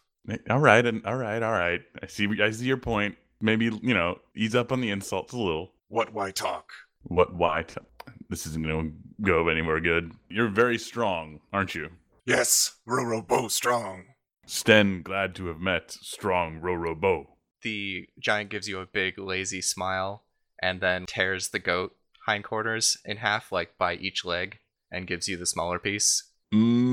All right, and all right, all right. I see. I see your point. Maybe you know, ease up on the insults a little. What why talk? What? Why? T- this isn't going to go anywhere good. You're very strong, aren't you? Yes, Roro Bo strong. Sten, glad to have met strong Roro Bo. The giant gives you a big, lazy smile and then tears the goat hindquarters in half, like by each leg, and gives you the smaller piece. Mm,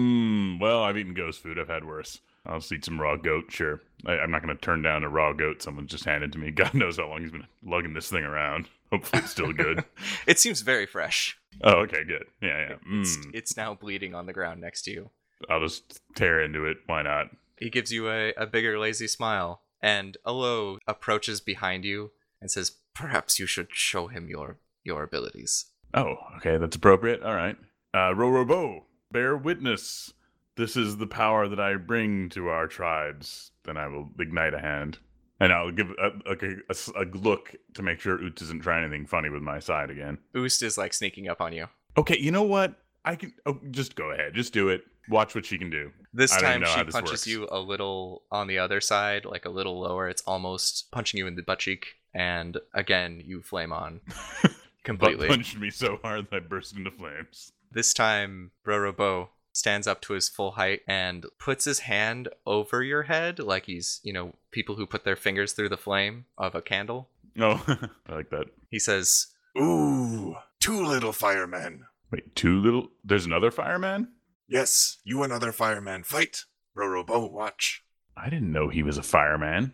Well, I've eaten ghost food. I've had worse. I'll just eat some raw goat. Sure. I, I'm not going to turn down a raw goat someone's just handed to me. God knows how long he's been lugging this thing around. Hopefully, it's still good. it seems very fresh. oh, okay, good. Yeah, yeah. It's, Mm. it's now bleeding on the ground next to you. I'll just tear into it. Why not? He gives you a, a bigger, lazy smile, and Olo approaches behind you and says, Perhaps you should show him your, your abilities. Oh, okay, that's appropriate. All right. Uh, Rorobo, bear witness. This is the power that I bring to our tribes. Then I will ignite a hand. And I'll give a, a, a a look to make sure Oots isn't trying anything funny with my side again. Oost is like sneaking up on you. Okay, you know what? I can. Oh, just go ahead. Just do it. Watch what she can do. This time she this punches works. you a little on the other side, like a little lower. It's almost punching you in the butt cheek, and again you flame on completely. punched me so hard that I burst into flames. This time Rorobo stands up to his full height and puts his hand over your head, like he's you know people who put their fingers through the flame of a candle. Oh, I like that. He says, Ooh, two little firemen. Wait, two little. There's another fireman. Yes, you another fireman. fight. Roro Bo watch. I didn't know he was a fireman.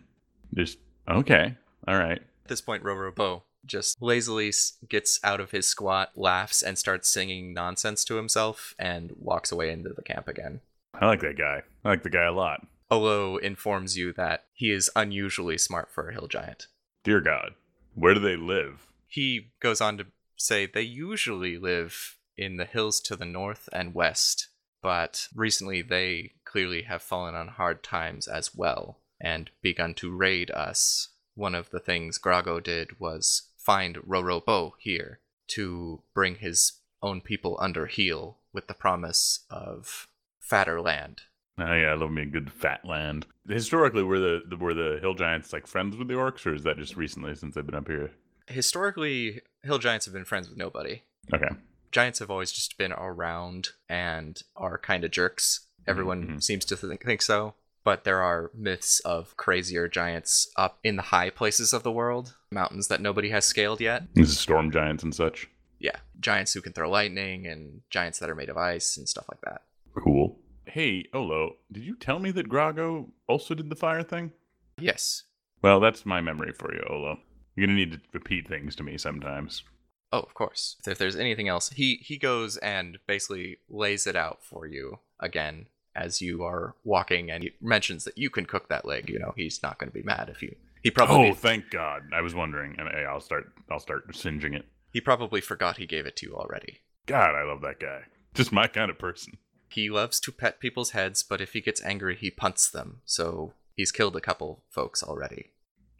Just okay. All right. At this point, Rorobo just lazily gets out of his squat, laughs, and starts singing nonsense to himself, and walks away into the camp again. I like that guy. I like the guy a lot. Olo informs you that he is unusually smart for a hill giant. Dear God, where do they live? He goes on to say they usually live in the hills to the north and west, but recently they clearly have fallen on hard times as well and begun to raid us. One of the things Grago did was find Rorobo here to bring his own people under heel with the promise of fatter land. Oh yeah, I love me a good fat land. Historically, were the, the were the hill giants like friends with the orcs, or is that just recently since they've been up here? Historically, hill giants have been friends with nobody. Okay. giants have always just been around and are kind of jerks. Everyone Mhm. seems to think, think so. But there are myths of crazier giants up in the high places of the world, mountains that nobody has scaled yet. This is storm giants and such. Yeah, giants who can throw lightning and giants that are made of ice and stuff like that. Cool. Hey, Olo, did you tell me that Grago also did the fire thing? Yes. Well, that's my memory for you, Olo. You're gonna need to repeat things to me sometimes. Oh, of course. If there's anything else, he he goes and basically lays it out for you again as you are walking, and he mentions that you can cook that leg. You know, he's not going to be mad if you. He probably Oh, thank God! I was wondering, and hey, I'll start. I'll start singeing it. he probably forgot he gave it to you already. God, I love that guy. Just my kind of person. He loves to pet people's heads, but if he gets angry, he punts them. So he's killed a couple folks already.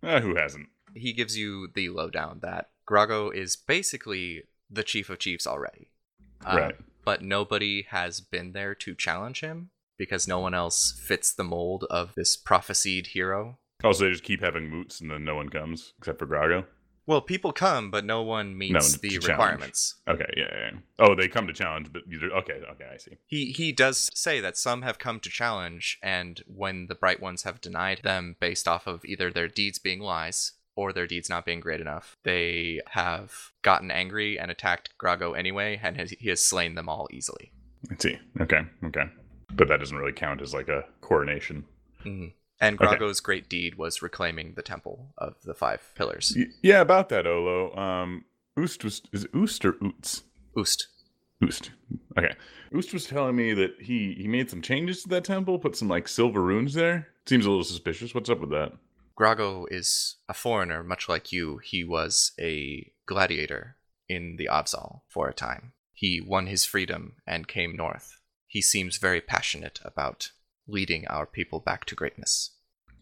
Uh, who hasn't? He gives you the lowdown that Grago is basically the chief of chiefs already. Uh, Right. But nobody has been there to challenge him because no one else fits the mold of this prophesied hero. Also, they just keep having moots, and then no one comes except for Grago. Well, people come, but no one meets No one the challenge. requirements. Okay, yeah, yeah. yeah. Oh, they come to challenge, but either okay, okay, I see. He he does say that some have come to challenge, and when the bright ones have denied them based off of either their deeds being lies or their deeds not being great enough, they have gotten angry and attacked Grago anyway, and has, he has slain them all easily. I see. Okay, okay. But that doesn't really count as like a coronation. Mhm. And Okay. Grago's great deed was reclaiming the temple of the five pillars. Y- yeah, about that, Olo. Um, Oost was is it Oost or Oots? Oost. Oost. Okay. Oost was telling me that he he made some changes to that temple, put some like silver runes there. Seems a little suspicious. What's up with that? Grago is a foreigner, much like you. He was a gladiator in the Avzal for a time. He won his freedom and came north. He seems very passionate about leading our people back to greatness.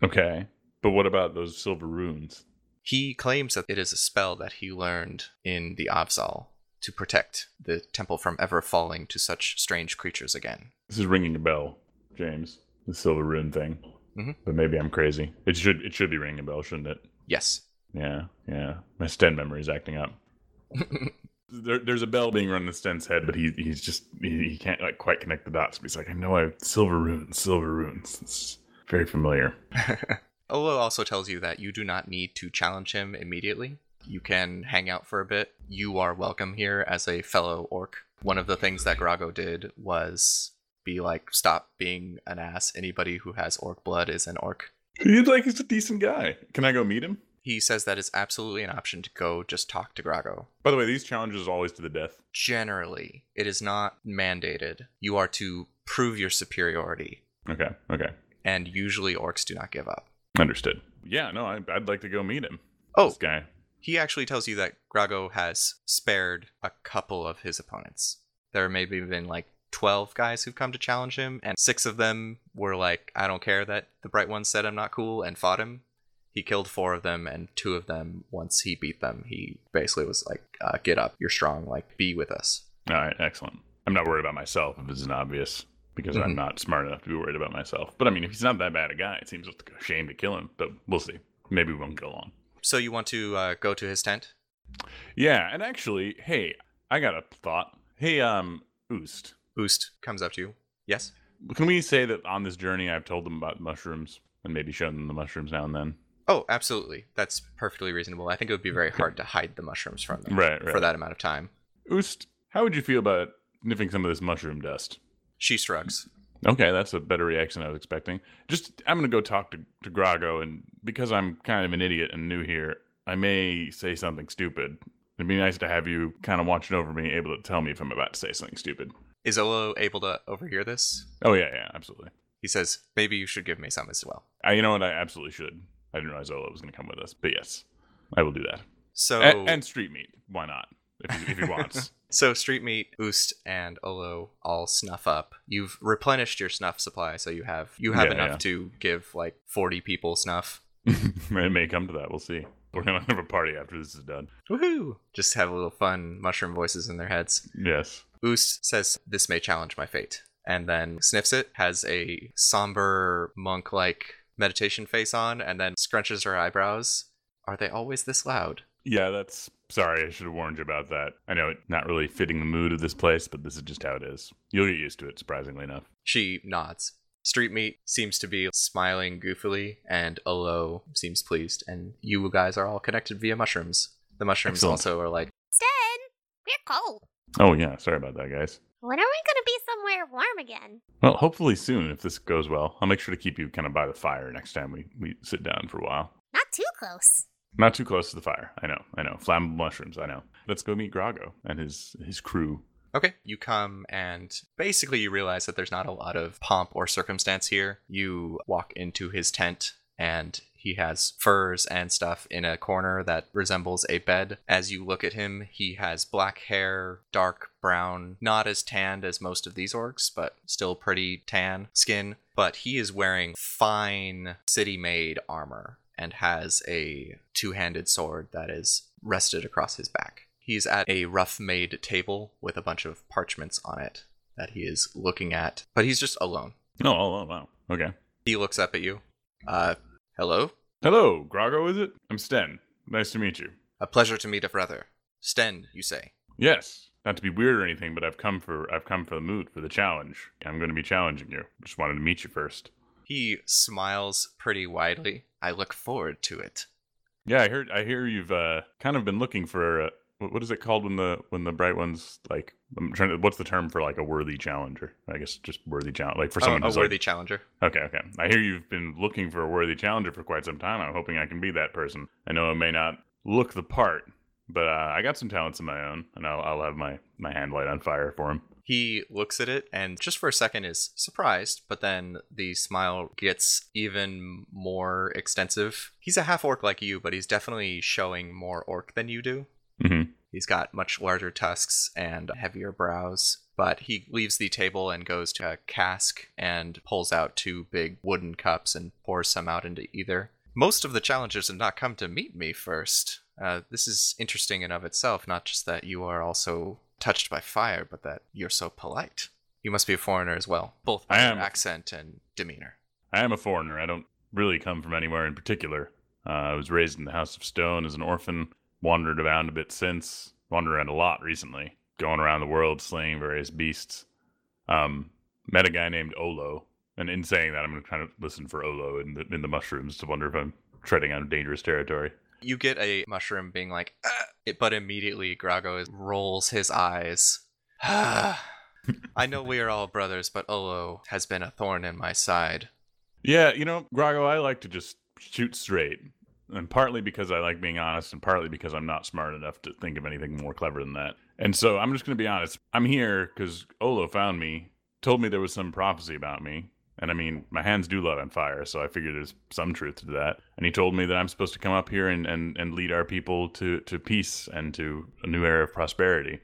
Okay. But what about those silver runes? He claims that it is a spell that he learned in the Avzal to protect the temple from ever falling to such strange creatures again. This is ringing a bell, James. The silver rune thing. Mhm. But maybe I'm crazy. It should it should be ringing a bell, shouldn't it? Yes. Yeah, yeah. My Sten memory is acting up. there, there's a bell being run in Sten's head, but he he's just he, he can't like quite connect the dots. But he's like, I know I silver runes, silver runes. It's very familiar. Olo also tells you that you do not need to challenge him immediately. You can hang out for a bit. You are welcome here as a fellow orc. One of the things that Grago did was be like, stop being an ass. Anybody who has orc blood is an orc. He's like he's a decent guy. Can I go meet him? He says that it's absolutely an option to go just talk to Grago. By the way, these challenges are always to the death. Generally, it is not mandated. You are to prove your superiority, Okay, okay, and usually orcs do not give up. understood. Yeah, no, I, I'd like to go meet him. Oh, This guy. He actually tells you that Grago has spared a couple of his opponents. There maybe have been like 12 guys who've come to challenge him, and six of them were like, I don't care that the Bright Ones said I'm not cool, and fought him. He killed four of them, and two of them, once he beat them, he basically was like, uh, Get up, you're strong, like, be with us. All right, excellent. I'm not worried about myself if it's an obvious because I'm Mhm. not smart enough to be worried about myself. But I mean, if he's not that bad a guy, it seems like a shame to kill him. But we'll see. Maybe we won't get along. So you want to uh, go to his tent? Yeah, and actually, hey, I got a thought. Hey, um, Oost, Oost comes up to you. Yes? can we say that on this journey I've told them about mushrooms and maybe shown them the mushrooms now and then? Oh, absolutely. That's perfectly reasonable. I think it would be very hard to hide the mushrooms from them Right, for that amount of time. Oost, how would you feel about sniffing some of this mushroom dust? She shrugs. Okay, that's a better reaction I was expecting. Just, I'm gonna go talk to, to Grago, and because I'm kind of an idiot and new here, I may say something stupid. It'd be nice to have you kind of watching over me, able to tell me if I'm about to say something stupid. Is Olo able to overhear this? Oh yeah, yeah, absolutely. He says, maybe you should give me some as well. I, you know what? I absolutely should. I didn't realize Olo was gonna come with us, but yes, I will do that. So, A- and, street meat, why not? If he, if he wants. so Street Meat, Oost, and Olo all snuff up. You've replenished your snuff supply, so you have you have Yeah, enough yeah. to give like forty people snuff. it may come to that. We'll see. We're gonna have a party after this is done. Woohoo! Just have a little fun mushroom voices in their heads. Yes. Oost says, This may challenge my fate. And then sniffs it, has a somber monk like meditation face on, and then scrunches her eyebrows. Are they always this loud? Yeah, that's sorry. I should have warned you about that. I know it's not really fitting the mood of this place, but this is just how it is. You'll get used to it, surprisingly enough. She nods. Street Meat seems to be smiling goofily, and Olo seems pleased. And you guys are all connected via mushrooms. The mushrooms Excellent. also are like, Sten, we're cold. Oh yeah, sorry about that, guys. When are we gonna be somewhere warm again? Well, hopefully soon if this goes well. I'll make sure to keep you kind of by the fire next time we, we sit down for a while. Not too close. Not too close to the fire. I know. I know. Flammable mushrooms. I know. Let's go meet Grago and his his crew. Okay, you come and basically you realize that there's not a lot of pomp or circumstance here. You walk into his tent and he has furs and stuff in a corner that resembles a bed. As you look at him, he has black hair, dark brown, not as tanned as most of these orcs, but still pretty tan skin. But he is wearing fine city made armor and has a two handed sword that is rested across his back. He's at a rough made table with a bunch of parchments on it that he is looking at, but he's just alone. Oh, oh, oh wow. Okay. He looks up at you. Uh, hello? Hello, Grago, is it? I'm Sten. Nice to meet you. A pleasure to meet a brother. Sten, you say. Yes. Not to be weird or anything, but I've come for I've come for the mood for the challenge. I'm going to be challenging you. Just wanted to meet you first. He smiles pretty widely. I look forward to it. Yeah, I heard. I hear you've uh, kind of been looking for. Uh, what is it called when the when the bright ones like? I'm trying to. What's the term for like a worthy challenger? I guess just worthy challenge. Like for Oh, someone a who's worthy like. challenger. Okay, okay. I hear you've been looking for a worthy challenger for quite some time. I'm hoping I can be that person. I know I may not look the part, but uh, I got some talents of my own, and I'll, I'll have my my hand light on fire for him. He looks at it and just for a second is surprised, but then the smile gets even more extensive. He's a half orc like you, but he's definitely showing more orc than you do. Mm-hmm. He's got much larger tusks and heavier brows. But he leaves the table and goes to a cask and pulls out two big wooden cups and pours some out into either. Most of the challengers have not come to meet me first. Uh, this is interesting in of itself, not just that you are also touched by fire, but that you're so polite. You must be a foreigner as well, both by your accent and demeanor. I am a foreigner. I don't really come from anywhere in particular. Uh, I was raised in the House of Stone as an orphan, wandered around a bit since, wandered around a lot recently, going around the world slaying various beasts. Um, met a guy named Olo, and in saying that, I'm going to kind of listen for Olo in the, in the mushrooms to wonder if I'm treading on dangerous territory. You get a mushroom being like, "Ah," it, but immediately Grago rolls his eyes. I know we are all brothers, but Olo has been a thorn in my side. Yeah, you know, Grago, I like to just shoot straight. And partly because I like being honest, and partly because I'm not smart enough to think of anything more clever than that. And so I'm just going to be honest. I'm here because Olo found me, told me there was some prophecy about me. And I mean, my hands do light on fire, so I figured there's some truth to that. And he told me that I'm supposed to come up here and, and, and lead our people to, to peace and to a new era of prosperity.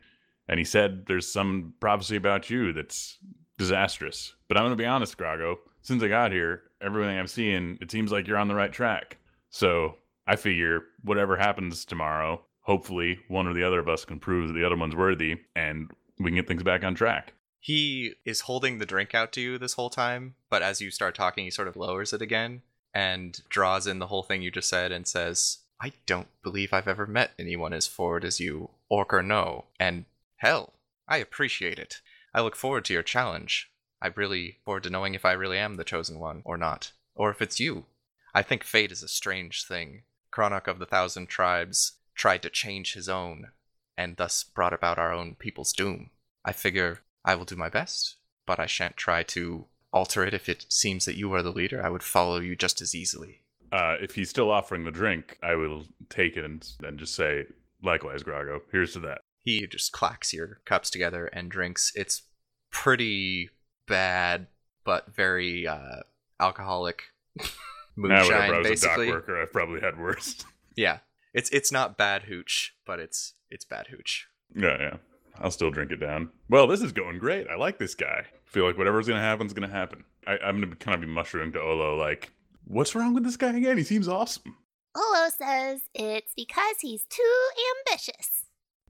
And he said there's some prophecy about you that's disastrous. But I'm going to be honest, Grago. Since I got here, everything I'm seeing, it seems like you're on the right track. So I figure whatever happens tomorrow, hopefully one or the other of us can prove that the other one's worthy and we can get things back on track. He is holding the drink out to you this whole time, but as you start talking, he sort of lowers it again and draws in the whole thing you just said and says, I don't believe I've ever met anyone as forward as you, orc or no. And hell, I appreciate it. I look forward to your challenge. I really forward to knowing if I really am the chosen one or not, or if it's you. I think fate is a strange thing. Cronach of the Thousand Tribes tried to change his own, and thus brought about our own people's doom. I figure I will do my best, but I shan't try to alter it if it seems that you are the leader. I would follow you just as easily. Uh, if he's still offering the drink, I will take it and, and just say, likewise, Grago, here's to that. He just clacks your cups together and drinks. It's pretty bad, but very uh, alcoholic moonshine, whatever, I was a dock worker, I've probably had worse. Yeah, it's it's not bad hooch, but it's it's bad hooch. yeah, yeah. I'll still drink it down. Well, this is going great. I like this guy. feel like whatever's going to happen is going to happen. I, I'm going to kind of be mushrooming to Olo, like, what's wrong with this guy again? He seems awesome. Olo says it's because he's too ambitious.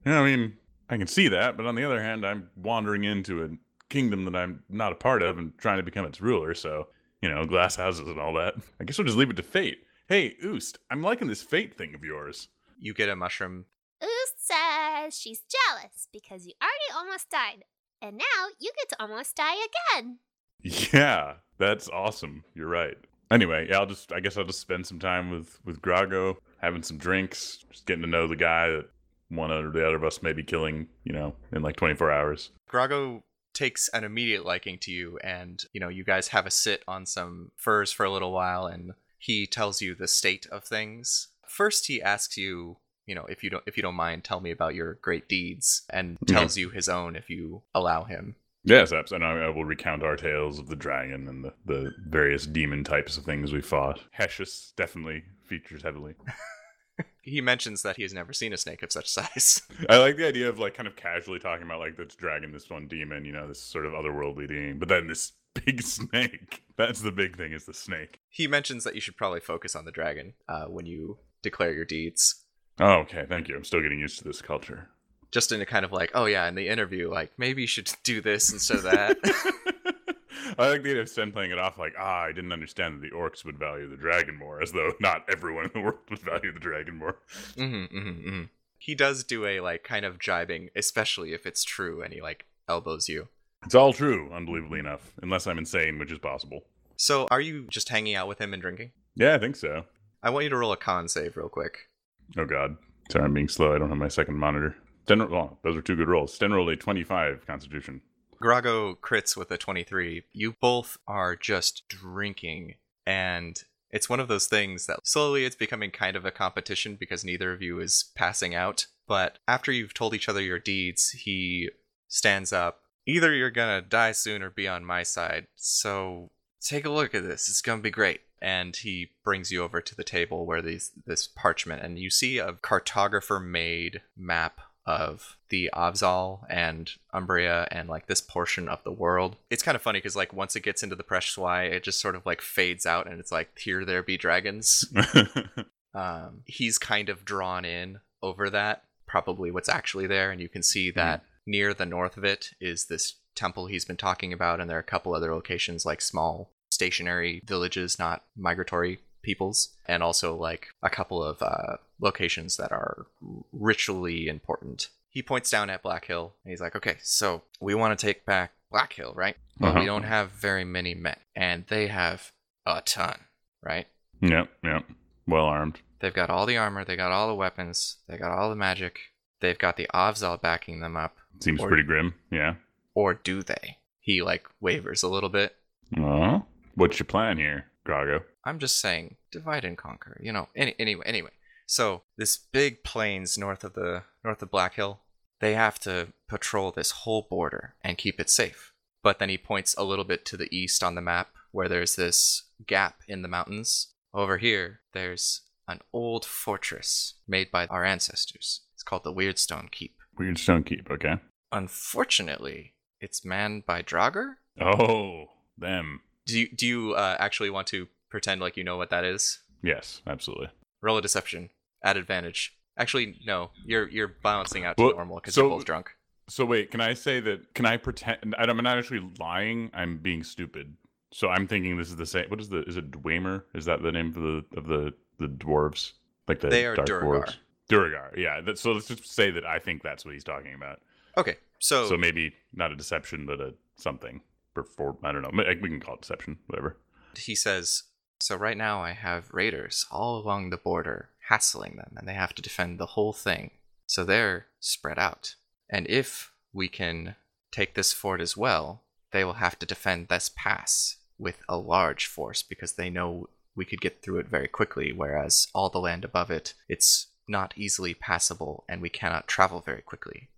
Yeah, I mean, I can see that, but on the other hand, I'm wandering into a kingdom that I'm not a part of and trying to become its ruler, so, you know, glass houses and all that. I guess we'll just leave it to fate. Hey, Oost, I'm liking this fate thing of yours. You get a mushroom. Oost says she's jealous because you already almost died. And now you get to almost die again. Yeah, that's awesome. You're right. Anyway, yeah, I'll just I guess I'll just spend some time with with Grago, having some drinks, just getting to know the guy that one or the other of us may be killing, you know, in like 24 hours. Grago takes an immediate liking to you, and you know you guys have a sit on some furs for a little while, and he tells you the state of things. first he asks you, you know, if you don't if you don't mind, tell me about your great deeds, and tells you his own if you allow him. Yes, absolutely. And I, I will recount our tales of the dragon and the, the various demon types of things we fought. Hesius definitely features heavily. He mentions that he has never seen a snake of such size. I like the idea of like kind of casually talking about like this dragon, this one demon, you know, this sort of otherworldly being, but then this big snake. That's the big thing is the snake. he mentions that you should probably focus on the dragon uh, when you declare your deeds. Oh, okay. Thank you. I'm still getting used to this culture. Just in a kind of like, oh yeah, in the interview, like maybe you should do this instead of that. I like the idea of Sten playing it off like, ah, I didn't understand that the orcs would value the dragon more, as though not everyone in the world would value the dragon more. hmm hmm hmm He does do a like kind of jibing, especially if it's true, and he like elbows you. It's all true, unbelievably enough, unless I'm insane, which is possible. So, are you just hanging out with him and drinking? Yeah, I think so. I want you to roll a con save real quick. Oh god. Sorry, I'm being slow. I don't have my second monitor. Sten, oh, those are two good rolls. Sten rolled a 25 Constitution. Grago crits with a 23. You both are just drinking, and it's one of those things that slowly it's becoming kind of a competition because neither of you is passing out. But after you've told each other your deeds, he stands up. Either you're gonna die soon or be on my side, so take a look at this. It's gonna be great. And he brings you over to the table where these this parchment, and you see a cartographer made map of the Avzal and Umbria and like this portion of the world. It's kind of funny because like once it gets into the Preshwai, it just sort of like fades out and it's like here there be dragons. um, he's kind of drawn in over that, probably what's actually there, and you can see that near the north of it is this temple he's been talking about, and there are a couple other locations like small stationary villages, not migratory peoples, and also like a couple of uh, locations that are ritually important. He points down at Black Hill and he's like, okay, so we want to take back Black Hill, right? But we Uh-huh. don't have very many men, and they have a ton, right? yep, yep. Well armed. They've got all the armor, they got all the weapons, they got all the magic, they've got the Avzal backing them up, Seems Or- pretty grim. Yeah. or do they? He like wavers a little bit. Oh, what's your plan here, Grago? I'm just saying, divide and conquer. You know. Any, anyway, anyway. So this big plains north of the north of Black Hill, they have to patrol this whole border and keep it safe. But then he points a little bit to the east on the map where there's this gap in the mountains. Over here, there's an old fortress made by our ancestors. It's called the Weirdstone Keep. Weirdstone Keep, okay. Unfortunately, it's manned by Draugr. Oh, them. Do you, do you uh, actually want to pretend like you know what that is? Yes, absolutely. Roll a deception at advantage. Actually, no. You're you're balancing out to Well, normal because so- you're both drunk. So wait, can I say that? Can I pretend? I'm not actually lying. I'm being stupid. So I'm thinking this is the same. What is the? Is it Dwemer? Is that the name of the of the the dwarves? Like the They are dark Duergar. dwarves. Duergar. Yeah. That, so let's just say that I think that's what he's talking about. Okay, so, So maybe not a deception, but a something. For, for I don't know. We can call it deception. Whatever. he says, so right now I have raiders all along the border hassling them, and they have to defend the whole thing. So they're spread out. And if we can take this fort as well, they will have to defend this pass with a large force because they know we could get through it very quickly, whereas all the land above it, it's not easily passable and we cannot travel very quickly.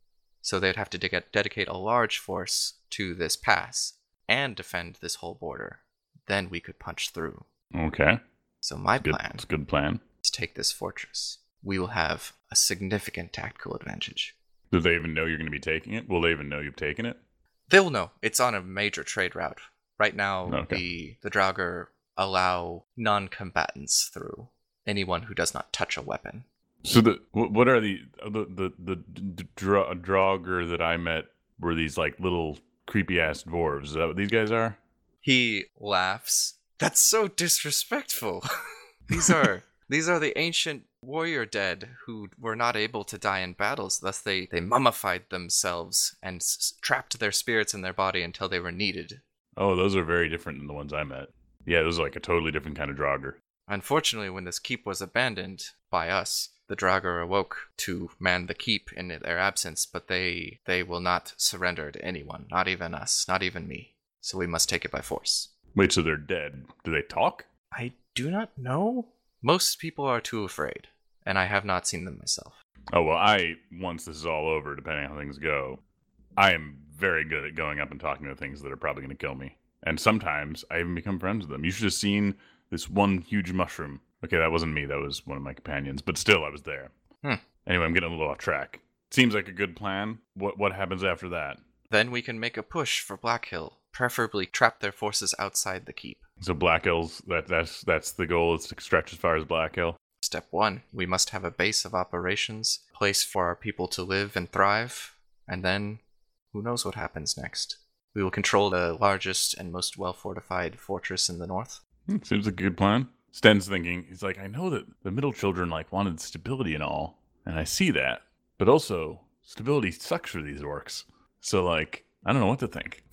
So they'd have to de- dedicate a large force to this pass and defend this whole border. Then we could punch through. Okay. So my plan It's a good plan. To take this fortress. We will have a significant tactical advantage. Do they even know you're going to be taking it? Will they even know you've taken it? They'll know it's on a major trade route. Right now, Okay. the the Draugr allow non-combatants through. Anyone who does not touch a weapon. So the what are uh, the the the the d- dra- Draugr that I met were these like little creepy ass dwarves? Is that what these guys are? He laughs. That's so disrespectful. these are these are the ancient warrior dead who were not able to die in battles. Thus, they they mummified themselves and s- trapped their spirits in their body until they were needed. Oh, those are very different than the ones I met. Yeah, those are like a totally different kind of Draugr. Unfortunately, when this keep was abandoned by us, the Draugr awoke to man the keep in their absence, but they they will not surrender to anyone, not even us, not even me. So we must take it by force. Wait, so they're dead? Do they talk? I do not know. Most people are too afraid. and I have not seen them myself. Oh well, I once this is all over, depending on how things go, I am very good at going up and talking to things that are probably going to kill me. And sometimes I even become friends with them. You should have seen this one huge mushroom. Okay, that wasn't me. That was one of my companions. But still, I was there. Hmm. Anyway, I'm getting a little off track. Seems like a good plan. What what happens after that? Then we can make a push for Black Hill, preferably trap their forces outside the keep. So Black Hills. That that's that's the goal. Is to stretch as far as Black Hill. Step one, we must have a base of operations, place for our people to live and thrive, and then who knows what happens next. We will control the largest and most well fortified fortress in the north. Hmm, Seems like a good plan. Sten's thinking, he's like, I know that the middle children like wanted stability and all, and I see that, but also stability sucks for these orcs. So like, I don't know what to think.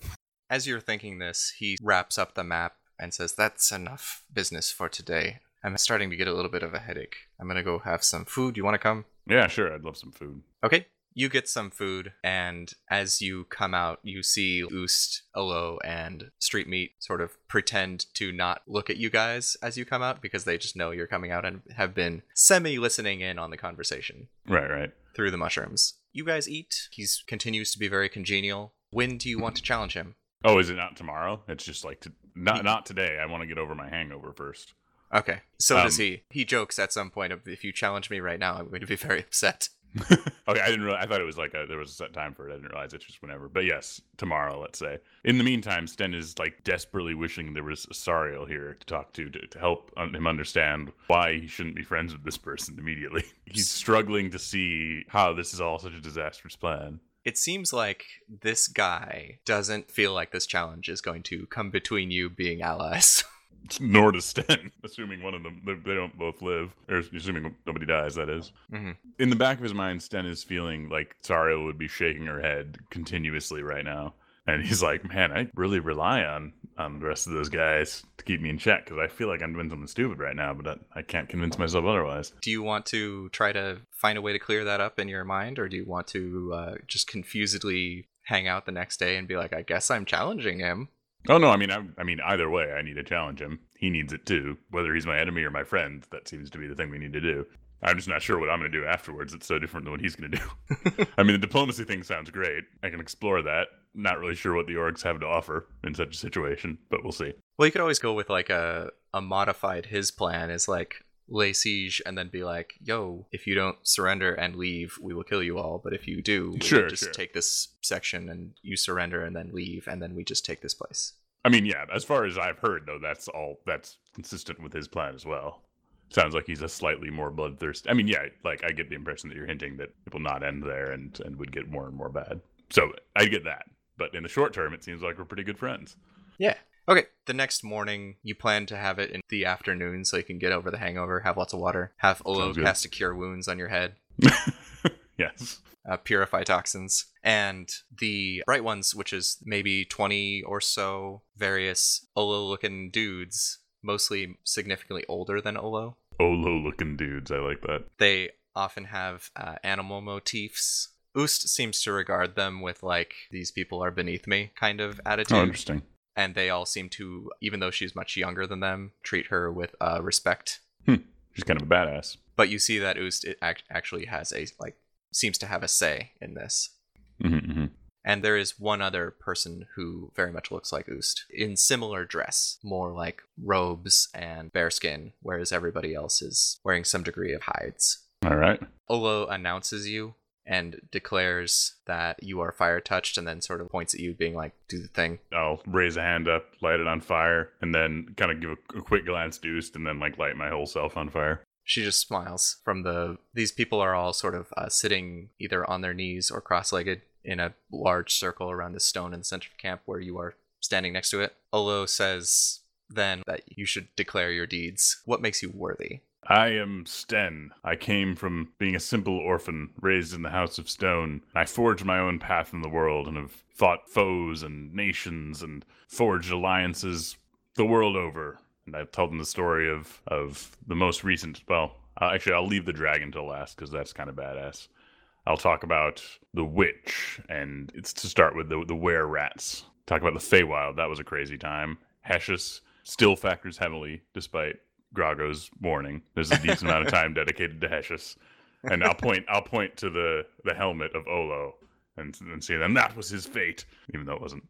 As you're thinking this, he wraps up the map and says, That's enough business for today. I'm starting to get a little bit of a headache. I'm gonna go have some food. You wanna come? Yeah, sure, I'd love some food. Okay. You get some food, and as you come out, you see Oost, Olo, and Street Meat sort of pretend to not look at you guys as you come out because they just know you're coming out and have been semi listening in on the conversation Right, right. through the mushrooms. You guys eat. He continues to be very congenial. When do you want to challenge him? Oh, is it not tomorrow? It's just like to, not not today. I want to get over my hangover first. Okay. So does Um, he. He jokes at some point of if you challenge me right now, I'm going to be very upset. okay, I didn't. Realize, I thought it was like a, there was a set time for it. I didn't realize it's just whenever. But yes, tomorrow. Let's say. In the meantime, Sten is like desperately wishing there was Sariel here to talk to to, to help him understand why he shouldn't be friends with this person immediately. He's struggling to see how this is all such a disastrous plan. It seems like this guy doesn't feel like this challenge is going to come between you being allies. Nor does Sten, assuming one of them they, don't both live, or assuming nobody dies. That is. Mhm. In the back of his mind, Sten is feeling like Sariel would be shaking her head continuously right now, and he's like, "Man, I really rely on on the rest of those guys to keep me in check because I feel like I'm doing something stupid right now, but I, I can't convince myself otherwise." do you want to try to find a way to clear that up in your mind, or do you want to uh, just confusedly hang out the next day and be like, I guess I'm challenging him? Oh no, I mean, I, I mean, either way, I need to challenge him. He needs it too, whether he's my enemy or my friend. That seems to be the thing we need to do. I'm just not sure what I'm going to do afterwards. It's so different than what he's going to do. I mean, the diplomacy thing sounds great. I can explore that. Not really sure what the orcs have to offer in such a situation, but we'll see. Well, you could always go with like a a modified his plan is like lay siege and then be like, "Yo, if you don't surrender and leave, we will kill you all. But if you do, we Sure, just sure. take this section and you surrender and then leave, and then we just take this place." I mean, yeah, as far as I've heard, though, that's all that's consistent with his plan as well. Sounds like he's a slightly more bloodthirsty. I mean, yeah, like I get the impression that you're hinting that it will not end there and and would get more and more bad. So I get that, but in the short term, it seems like we're pretty good friends. Yeah. Okay. The next morning, you plan to have it in the afternoon so you can get over the hangover, have lots of water, have Olo cast a cure wounds on your head, yes. uh, purify toxins, and the bright ones, which is maybe 20 or so various Olo looking dudes, mostly significantly older than Olo. Olo looking dudes. I like that. They often have uh, animal motifs. Oost seems to regard them with like these people are beneath me kind of attitude. Oh, interesting. and they all seem to, even though she's much younger than them, treat her with uh, respect. She's kind of a badass. But you see that Oost it act- actually has a like seems to have a say in this. Mm-hmm, And there is one other person who very much looks like Oost in similar dress, more like robes and bearskin, whereas everybody else is wearing some degree of hides. All right. Olo announces you and declares that you are fire touched and then sort of points at you, being like, do the thing. I'll raise a hand up, light it on fire, and then kind of give a, a quick glance to Oost, and then like light my whole self on fire. She just smiles from the. These people are all sort of uh, sitting either on their knees or cross legged in a large circle around the stone in the center of camp where you are standing next to it. Olo says then that you should declare your deeds. What makes you worthy? I am Sten. I came from being a simple orphan raised in the House of Stone. I forged my own path in the world and have fought foes and nations and forged alliances the world over. And I've told them the story of, of the most recent. Well, uh, actually, I'll leave the dragon till last because that's kind of badass. I'll talk about the witch, and it's to start with the the were rats. Talk about the Feywild. That was a crazy time. Hessius still factors heavily, despite Grago's warning. There's a decent amount of time dedicated to Hessius. And I'll point I'll point to the, the helmet of Olo and, and say then that was his fate, even though it wasn't.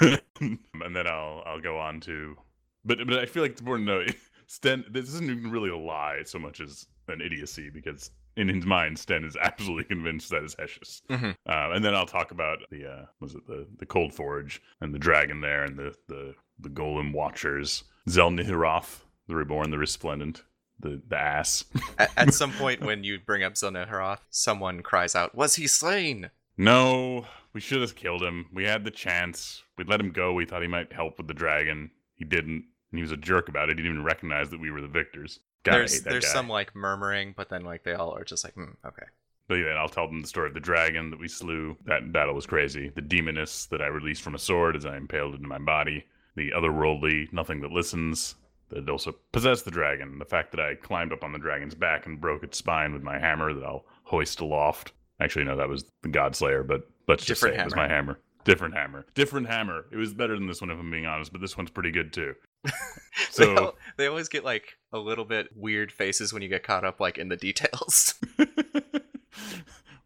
and then I'll I'll go on to but but I feel like it's important to know Sten this isn't even really a lie so much as an idiocy because in his mind Sten is absolutely convinced that is Hessius. Mhm. Uh, and then I'll talk about the uh, was it the the Cold Forge and the dragon there and the the the Golem Watchers, Zelnihiroth, the Reborn, the Resplendent, the the ass. At, at some point, when you bring up Zelnaharoth, someone cries out, "Was he slain?" no, we should have killed him. We had the chance. We let him go. We thought he might help with the dragon. He didn't. And he was a jerk about it. He didn't even recognize that we were the victors. God, there's there's guy. some like murmuring, but then like they all are just like, hmm, okay. But yeah, and I'll tell them the story of the dragon that we slew. That battle was crazy. The demoness that I released from a sword as I impaled into my body. The otherworldly, nothing that listens, that also possessed the dragon. The fact that I climbed up on the dragon's back and broke its spine with my hammer that I'll hoist aloft. Actually, no, that was the Godslayer, but let's just Different say it was my hammer. Different hammer. Different hammer. It was better than this one, if I'm being honest, but this one's pretty good too. they, So- they always get like a little bit weird faces when you get caught up like in the details,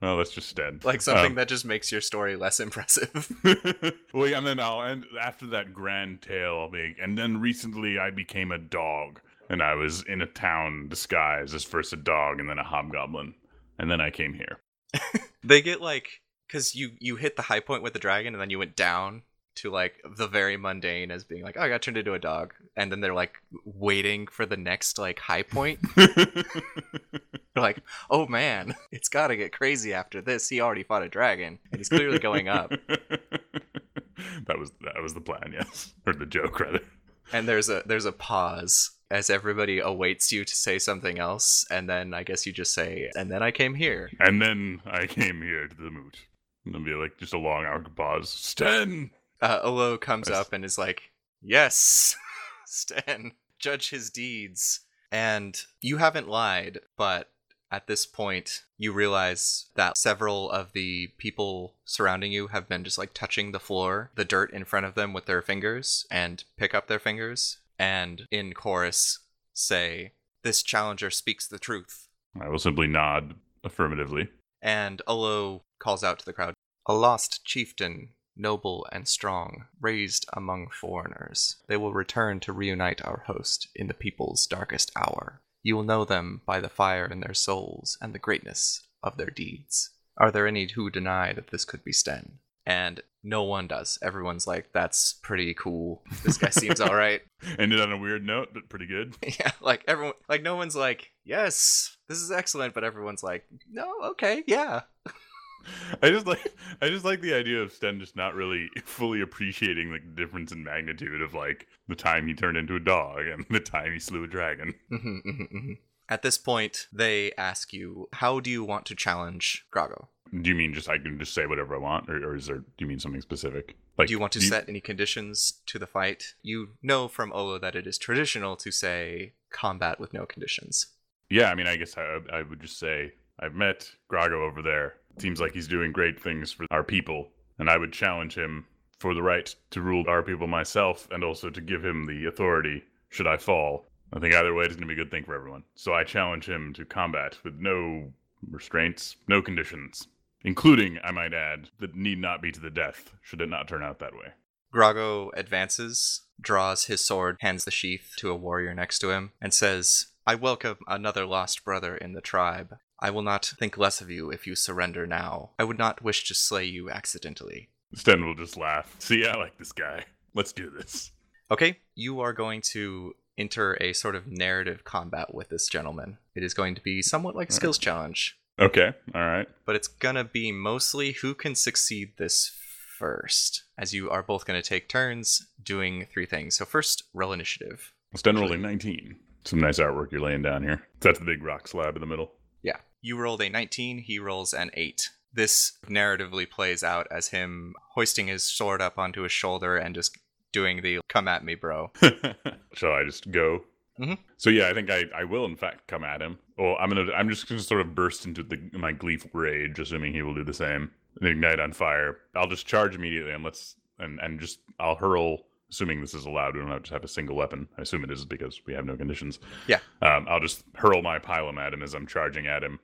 well, that's just dead. like something Um, that just makes your story less impressive. well, yeah, and then I'll end after that grand tale. I'll be, and then recently I became a dog, and I was in a town disguised as first a dog and then a hobgoblin, and then I came here. they get like because you you hit the high point with the dragon and then you went down to like the very mundane as being like oh i got turned into a dog. And then they're like waiting for the next like high point. They're like oh man it's gotta get crazy after this. He already fought a dragon and he's clearly going up. That was that was the plan, yes, or the joke rather. and there's a there's a pause as everybody awaits you to say something else and then i guess you just say and then i came here. And then I came here to the moot. And there'll be like just a long awkward pause. Sten. uh, Olo comes Nice. up and is like, "Yes, Stan, judge his deeds." And you haven't lied, but at this point, you realize that several of the people surrounding you have been just like touching the floor, the dirt in front of them with their fingers, and pick up their fingers, and in chorus say, "This challenger speaks the truth." I will simply nod affirmatively. And Olo calls out to the crowd A lost chieftain, noble and strong, raised among foreigners. They will return to reunite our host in the people's darkest hour. You will know them by the fire in their souls and the greatness of their deeds. Are there any who deny that this could be Sten? And no one does. Everyone's like, that's pretty cool. This guy seems alright. Ended on a weird note, but pretty good. yeah, like everyone, like no one's like, yes, this is excellent, but everyone's like, no, okay, yeah. I just like I just like the idea of Sten just not really fully appreciating like the difference in magnitude of like the time he turned into a dog and the time he slew a dragon. Mhm, mhm, mhm. At this point, they ask you, how do you want to challenge Grago? Do you mean just I can just say whatever I want, or, or is there? Do you mean something specific? Like, do you want to set any conditions to the fight? You know from Olo that it is traditional to say combat with no conditions. Yeah, I mean, I guess I, I would just say I've met Grago over there. Seems like he's doing great things for our people, and I would challenge him for the right to rule our people myself, and also to give him the authority should I fall. I think either way it's going to be a good thing for everyone. So I challenge him to combat with no restraints, no conditions, including, I might add, that need not be to the death should it not turn out that way. Grago advances, draws his sword, hands the sheath to a warrior next to him, and says, I welcome another lost brother in the tribe. I will not think less of you if you surrender now. I would not wish to slay you accidentally. Sten will just laugh. See, I like this guy. Let's do this. Okay, you are going to enter a sort of narrative combat with this gentleman. It is going to be somewhat like a skills challenge, Okay, all right. but it's going to be mostly who can succeed this first, as you are both going to take turns doing three things. So, first, roll initiative. Sten rolling 19. Some nice artwork you're laying down here. That's the big rock slab in the middle. Yeah. You rolled a 19, he rolls an 8. This narratively plays out as him hoisting his sword up onto his shoulder and just doing the come at me, bro. Shall I just go? Mhm. So yeah, I think I, I will in fact come at him. Well, I'm gonna I'm just gonna sort of burst into the my gleeful rage, assuming he will do the same. And ignite on fire. I'll just charge immediately and let's and and just I'll hurl assuming this is allowed, we don't have to have a single weapon. I assume it is because we have no conditions. Yeah. Um, I'll just hurl my pilum at him as I'm charging at him,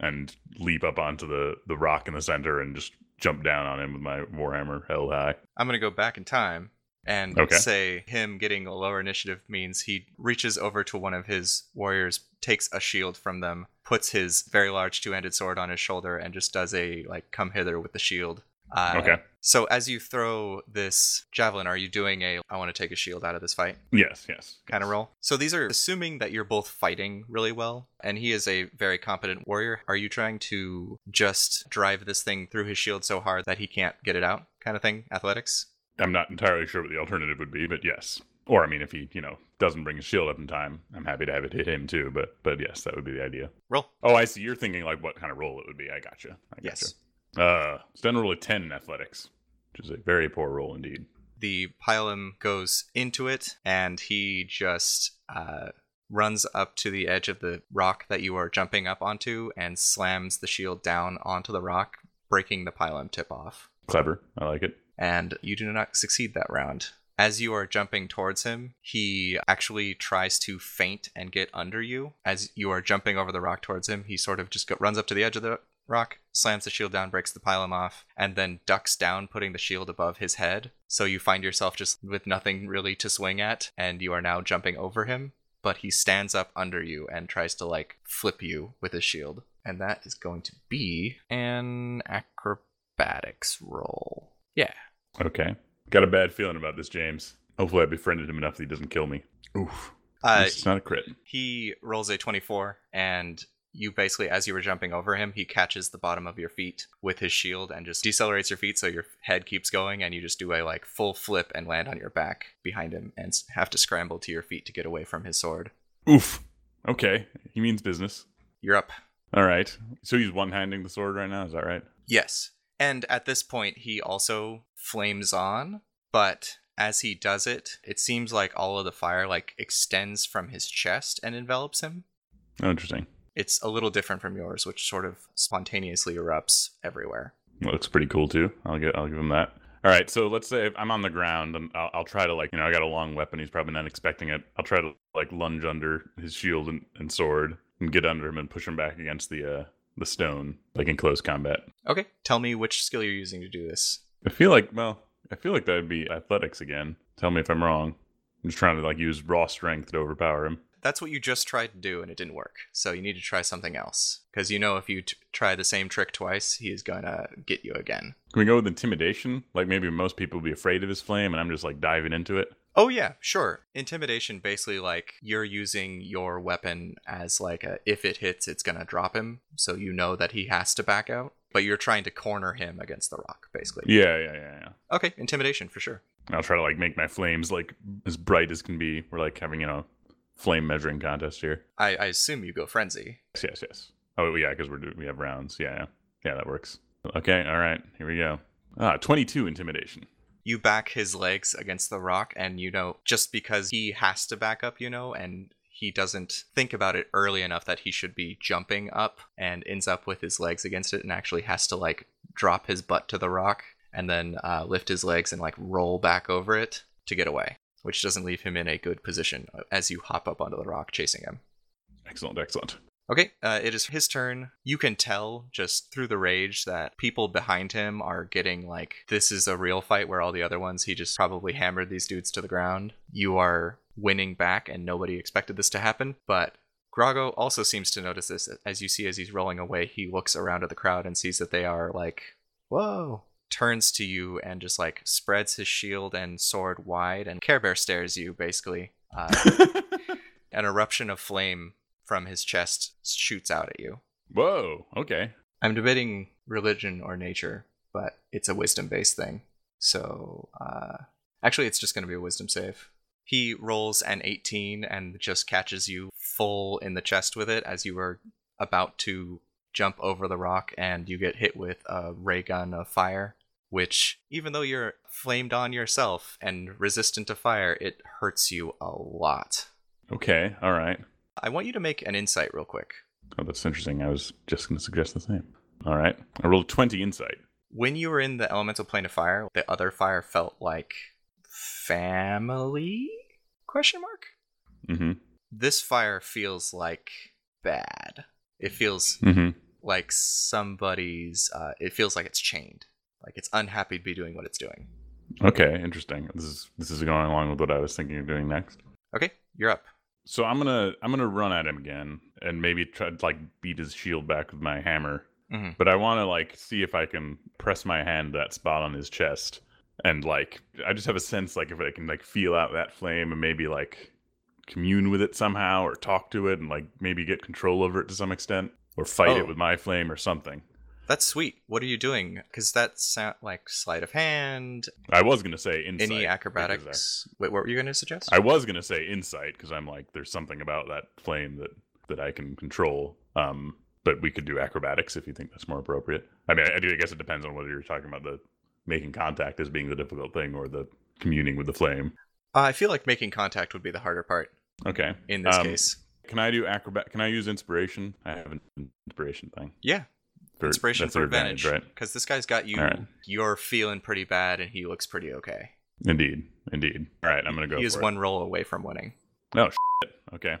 and leap up onto the the rock in the center and just jump down on him with my warhammer held high. I'm going to go back in time and Okay. say him getting a lower initiative means he reaches over to one of his warriors, takes a shield from them, puts his very large two-handed sword on his shoulder, and just does a like come hither with the shield. Uh, Okay. So as you throw this javelin, are you doing a I want to take a shield out of this fight Yes, yes. kind of roll? So these are assuming that you're both fighting really well, and he is a very competent warrior. Are you trying to just drive this thing through his shield so hard that he can't get it out, kind of thing? Athletics. I'm not entirely sure what the alternative would be, but yes. Or I mean, if he you know doesn't bring his shield up in time, I'm happy to have it hit him too. But but yes, that would be the idea. Roll. Oh, I see. You're thinking like what kind of roll it would be. I gotcha. I gotcha. Yes. Uh, it's done a roll of ten in athletics, which is a very poor roll indeed. the pilum goes into it and he just uh, runs up to the edge of the rock that you are jumping up onto and slams the shield down onto the rock breaking the pilum tip off Clever. I like it. and you do not succeed that round as you are jumping towards him, he actually tries to feint and get under you. As you are jumping over the rock towards him, he sort of just go- runs up to the edge of the rock, slams the shield down, breaks the pilum off, and then ducks down, putting the shield above his head. So you find yourself just with nothing really to swing at, and you are now jumping over him. But he stands up under you and tries to like flip you with his shield. And that is going to be an acrobatics roll. Yeah. Okay. Got a bad feeling about this, James. Hopefully, I befriended him enough that he doesn't kill me. Oof. Uh, it's not a crit. he rolls a 24 and you basically as you were jumping over him he catches the bottom of your feet with his shield and just decelerates your feet so your head keeps going and you just do a like full flip and land on your back behind him and have to scramble to your feet to get away from his sword Oof. Okay. He means business. you're up All right. So he's one handing the sword right now. Is that right? yes and at this point he also flames on but as he does it it seems like all of the fire like extends from his chest and envelops him Oh, interesting. It's a little different from yours which sort of spontaneously erupts everywhere Well, looks pretty cool too. I'll get. I'll give him that. All right. So let's say if I'm on the ground and I'll, I'll try to like you know I got a long weapon. He's probably not expecting it. I'll try to like lunge under his shield and, and sword and get under him and push him back against the uh the stone like in close combat. Okay, tell me which skill you're using to do this. I feel like well, I feel like that would be athletics again. Tell me if I'm wrong. I'm just trying to like use raw strength to overpower him. That's what you just tried to do and it didn't work. So you need to try something else. Because you know if you t- try the same trick twice, he is going to get you again. Can we go with intimidation? Like maybe most people would be afraid of his flame, and I'm just like diving into it. Oh, yeah, sure. Intimidation basically like you're using your weapon as like a if it hits, it's going to drop him. So you know that he has to back out. But you're trying to corner him against the rock, basically. Yeah, yeah, yeah, yeah. Okay, intimidation for sure. I'll try to like make my flames like as bright as can be. We're like having you know flame measuring contest here. I, I assume you go frenzy. Yes, yes, yes. Oh yeah, because we're do- we have rounds. Yeah, yeah, yeah. That works. Okay, all right. Here we go. Ah, twenty-two intimidation. you back his legs against the rock and you know just because he has to back up you know and he doesn't think about it early enough that he should be jumping up and ends up with his legs against it and actually has to like drop his butt to the rock and then uh, lift his legs and like roll back over it to get away which doesn't leave him in a good position as you hop up onto the rock chasing him Excellent, excellent. Okay, uh, it is his turn. You can tell just through the rage that people behind him are getting like, this is a real fight where all the other ones, he just probably hammered these dudes to the ground. You are winning back, and nobody expected this to happen, but. Grago also seems to notice this as you see as he's rolling away. He looks around at the crowd and sees that they are like, whoa. Turns to you and just like spreads his shield and sword wide, and Care Bear stares you basically. Uh, an eruption of flame from his chest shoots out at you. Whoa. Okay. I'm debating religion or nature, but it's a wisdom based thing. So, uh, actually, it's just going to be a wisdom save. He rolls an 18 and just catches you full in the chest with it as you were about to jump over the rock, and you get hit with a ray gun of fire. Which, even though you're flamed on yourself and resistant to fire, it hurts you a lot. Okay. All right. I want you to make an insight real quick. Oh, that's interesting. I was just going to suggest the same. All right. I rolled twenty insight. when you were in the elemental plane of fire, the other fire felt like family? Question mark. Mm-hmm. This fire feels like bad. It feels Mm-hmm. like somebody's. Uh, it feels like it's chained. Like it's unhappy to be doing what it's doing. Okay, interesting. This is this is going along with what I was thinking of doing next. Okay, you're up. So I'm gonna I'm gonna run at him again and maybe try to like beat his shield back with my hammer. Mhm. But I want to like see if I can press my hand that spot on his chest and like I just have a sense like if I can like feel out that flame and maybe like commune with it somehow or talk to it and like maybe get control over it to some extent or fight Oh. it with my flame or something. That's sweet. What are you doing? Because that sound like sleight of hand. I was gonna say insight. Any acrobatics? Wait, what were you going to suggest? I, I was gonna say insight because I'm like there's something about that flame that that I can control. Um, but we could do acrobatics if you think that's more appropriate. I mean, I, I do. I guess it depends on whether you're talking about the making contact as being the difficult thing or the communing with the flame. Uh, I feel like making contact would be the harder part Okay. in this Um, case. Can I do acrobat? Can I use inspiration? I have an inspiration thing. Yeah, For, inspiration for an advantage. right? Because this guy's got you. Right. You're feeling pretty bad, and he looks pretty okay. Indeed, indeed. All right, I'm gonna go. he is one roll away from winning. No shit. Okay,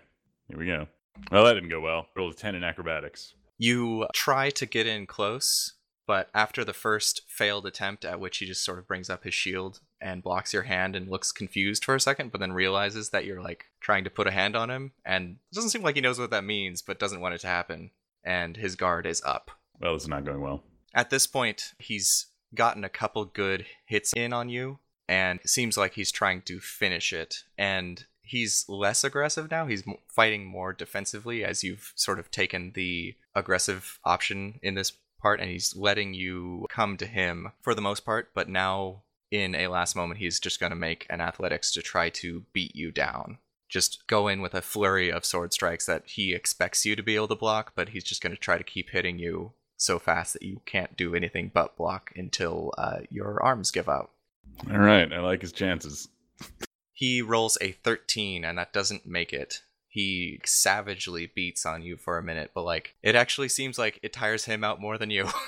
here we go. Well, that didn't go well. Rolled a ten in acrobatics. You try to get in close, but after the first failed attempt, at which he just sort of brings up his shield and blocks your hand and looks confused for a second, but then realizes that you're like trying to put a hand on him, and it doesn't seem like he knows what that means, but doesn't want it to happen, and his guard is up. Well, it's not going well. At this point, he's gotten a couple good hits in on you, and it seems like he's trying to finish it. And he's less aggressive now. He's fighting more defensively as you've sort of taken the aggressive option in this part, and he's letting you come to him for the most part. But now, in a last moment, he's just going to make an athletics to try to beat you down. Just go in with a flurry of sword strikes that he expects you to be able to block, but he's just going to try to keep hitting you so fast that you can't do anything but block until uh, your arms give out. All right, I like his chances. He rolls a 13, and that doesn't make it. He savagely beats on you for a minute, but like, it actually seems like it tires him out more than you.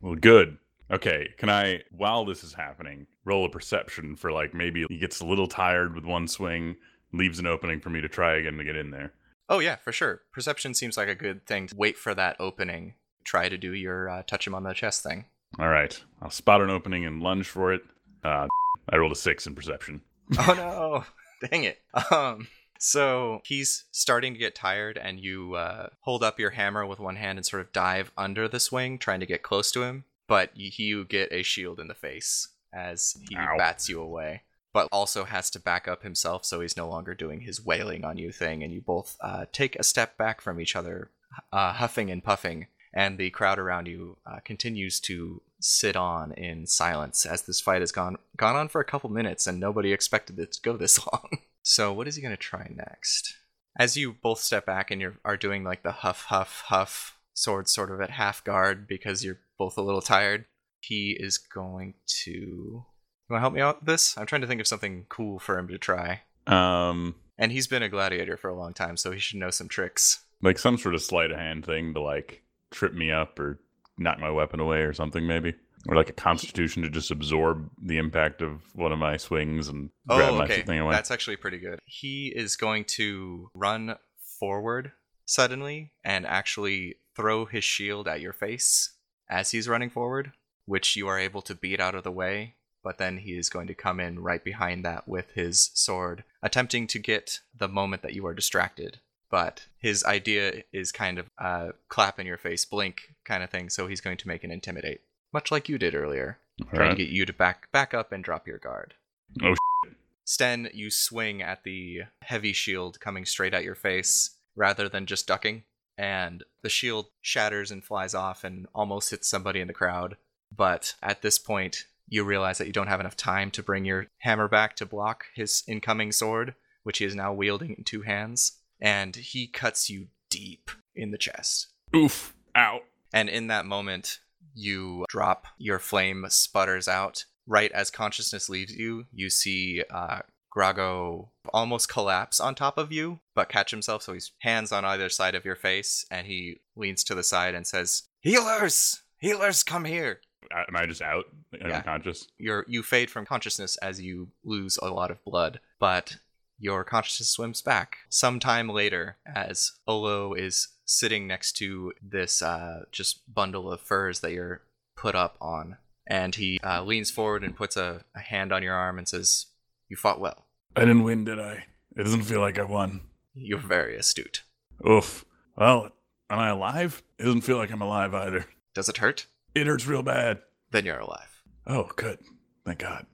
Well, good. Okay, can I, while this is happening, roll a perception for like maybe he gets a little tired with one swing, leaves an opening for me to try again to get in there. oh, yeah, for sure. Perception seems like a good thing. to Wait for that opening. Try to do your uh, touch him on the chest thing. All right, I'll spot an opening and lunge for it. Uh, I rolled a six in perception. oh no dang it um so he's starting to get tired and you uh, hold up your hammer with one hand and sort of dive under the swing trying to get close to him but you get a shield in the face as he Ow. bats you away but also has to back up himself so he's no longer doing his wailing on you thing and you both uh, take a step back from each other uh, huffing and puffing and the crowd around you uh, continues to sit on in silence as this fight has gone gone on for a couple minutes and nobody expected it to go this long. So what is he going to try next? As you both step back and you are doing like the huff huff huff sword sort of at half guard because you're both a little tired, he is going to You want to help me out with this? I'm trying to think of something cool for him to try. Um, And he's been a gladiator for a long time, so he should know some tricks. like some sort of sleight of hand thing to like trip me up or knock my weapon away or something maybe, or like a constitution to just absorb the impact of one of my swings and oh, grab Oh, my okay. thing away. That's actually pretty good. He is going to run forward suddenly and actually throw his shield at your face as he's running forward, which you are able to beat out of the way. But then he is going to come in right behind that with his sword, attempting to get the moment that you are distracted. But his idea is kind of a clap in your face, blink kind of thing. So he's going to make an intimidate, much like you did earlier, All trying right. to get you to back back up and drop your guard. Oh, Shit. Sten, you swing at the heavy shield coming straight at your face rather than just ducking, and the shield shatters and flies off and almost hits somebody in the crowd. But at this point, you realize that you don't have enough time to bring your hammer back to block his incoming sword, which he is now wielding in two hands, and he cuts you deep in the chest. Oof. Out. And in that moment, you drop, your flame sputters out. Right as consciousness leaves you, you see uh, Grago almost collapse on top of you, but catch himself. So he's hands on either side of your face, and he leans to the side and says, Healers! Healers, come here! Uh, Am I just out? Yeah. Unconscious? You're you fade from consciousness as you lose a lot of blood, but your consciousness swims back sometime later as Olo is sitting next to this uh, just bundle of furs that you're put up on, and he uh, leans forward and puts a, a hand on your arm and says, "You fought well. I didn't win, did I? It doesn't feel like I won. You're very astute. Oof. Well, am I alive? It doesn't feel like I'm alive either. Does it hurt? It hurts real bad. Then you're alive." Oh, good. Thank God.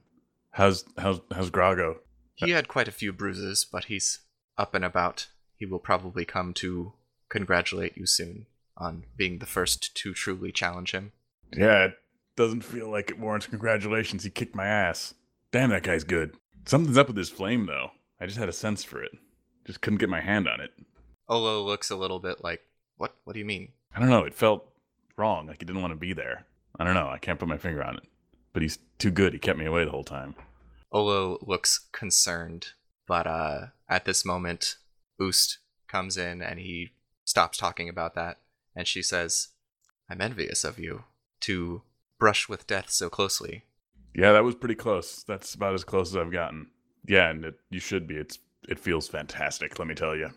How's how's how's Grago? He had quite a few bruises, but he's up and about. He will probably come to congratulate you soon on being the first to truly challenge him. Yeah, it doesn't feel like it warrants congratulations. He kicked my ass. Damn, that guy's good. Something's up with his flame, though. I just had a sense for it. Just couldn't get my hand on it. Olo looks a little bit like, "What? What do you mean?" I don't know. It felt wrong. Like he didn't want to be there. I don't know. I can't put my finger on it. But he's too good. He kept me away the whole time. Olo looks concerned, but uh, at this moment, Oost comes in and he stops talking about that, and she says, "I'm envious of you to brush with death so closely. Yeah, that was pretty close. That's about as close as I've gotten. Yeah, and it, you should be. It's it feels fantastic. Let me tell you.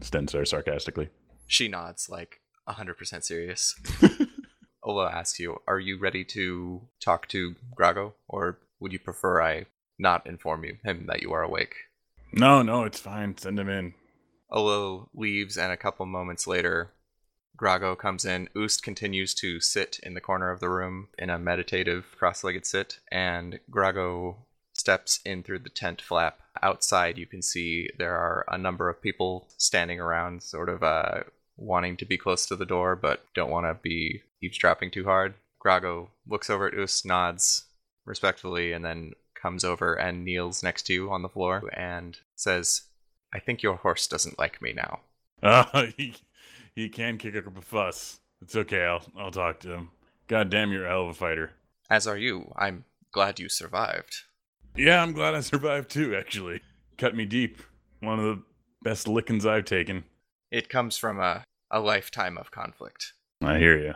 Stensar sarcastically. She nods, like 100% serious. Olo asks you, Are you ready to talk to Grago? Or would you prefer I not inform you, him that you are awake? No, no, it's fine. Send him in. Olo leaves, and a couple moments later, Grago comes in. Oost continues to sit in the corner of the room in a meditative cross legged sit, and Grago steps in through the tent flap. Outside, you can see there are a number of people standing around, sort of uh, wanting to be close to the door, but don't want to be eavesdropping too hard. Grago looks over at Oost, nods respectfully, and then comes over and kneels next to you on the floor and says, I think your horse doesn't like me now. Uh, he, he can kick up a fuss. It's okay. I'll I'll talk to him. God damn, you're a hell of a fighter. As are you. I'm glad you survived. Yeah, I'm glad I survived too. Actually, cut me deep. One of the best lickings I've taken. It comes from a, a lifetime of conflict. I hear you.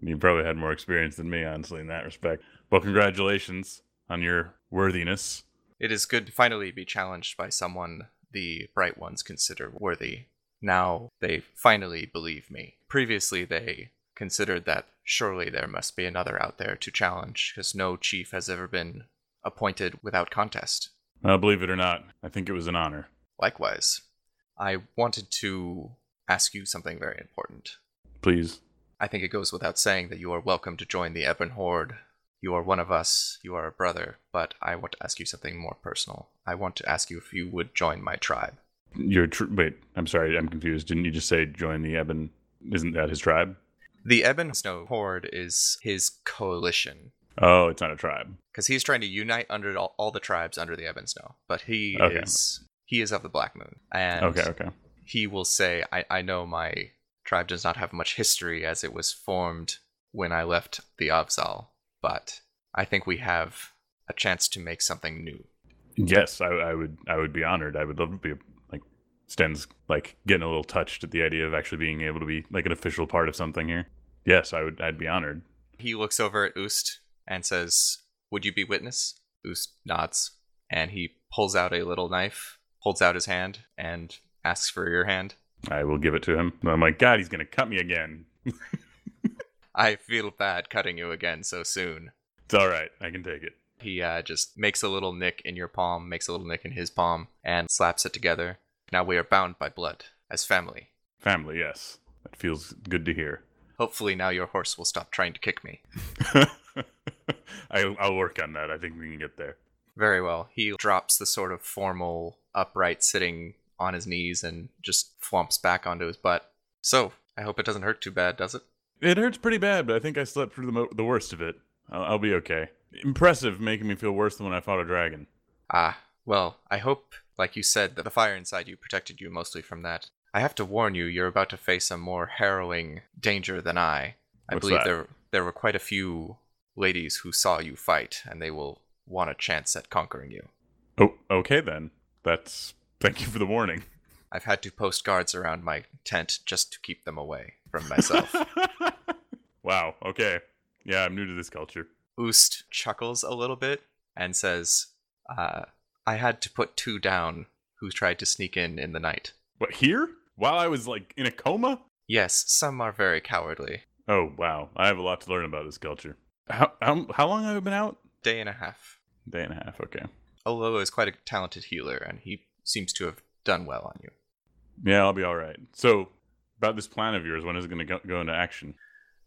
You probably had more experience than me, honestly, in that respect. Well, congratulations on your worthiness. It is good to finally be challenged by someone the Bright Ones consider worthy. Now they finally believe me. Previously, they considered that surely there must be another out there to challenge, because no chief has ever been appointed without contest. Well, believe it or not, I think it was an honor. Likewise, I wanted to ask you something very important. Please. I think it goes without saying that you are welcome to join the Ebon Horde. You are one of us, you are a brother, but I want to ask you something more personal. I want to ask you if you would join my tribe. Your tr- wait, I'm sorry, I'm confused. Didn't you just say join the Ebon? Isn't that his tribe? The Ebon Snow Horde is his coalition, Oh, it's not a tribe. because he's trying to unite under all, all the tribes under the Ebon Snow. But he Okay. is he is of the Black Moon, and Okay, okay. he will say, I, I know my tribe does not have much history as it was formed when I left the Avzal, but I think we have a chance to make something new. Yes, I, I would. I would be honored. I would love to be like Sten's like getting a little touched at the idea of actually being able to be like an official part of something here. Yes, I would. I'd be honored. He looks over at Oost and says, Would you be witness? Oost nods, and he pulls out a little knife, holds out his hand, and asks for your hand. I will give it to him. I'm like, God, he's gonna cut me again. I feel bad cutting you again so soon. It's all right. I can take it. He uh, just makes a little nick in your palm, makes a little nick in his palm, and slaps it together. Now we are bound by blood, as family. Family, yes. That feels good to hear. Hopefully now your horse will stop trying to kick me. I, I'll work on that. I think we can get there. Very well. He drops the sort of formal, upright sitting on his knees and just flumps back onto his butt. So, I hope it doesn't hurt too bad, does it? It hurts pretty bad, but I think I slept through the, mo- the worst of it. I'll, I'll be okay. Impressive, making me feel worse than when I fought a dragon. Ah, well, I hope, like you said, that the fire inside you protected you mostly from that. I have to warn you, you're about to face a more harrowing danger than I. I What's believe that? there there were quite a few ladies who saw you fight, and they will want a chance at conquering you. Oh, okay then. That's. Thank you for the warning. I've had to post guards around my tent just to keep them away from myself. wow. Okay. Yeah, I'm new to this culture. Oost chuckles a little bit and says, uh, I had to put two down who tried to sneak in in the night. What here? While I was like in a coma? Yes, some are very cowardly. Oh wow, I have a lot to learn about this culture. How how how long have I been out? Day and a half. Day and a half. Okay. Olo is quite a talented healer, and he seems to have done well on you. Yeah, I'll be all right. So about this plan of yours, when is it going to go, go into action?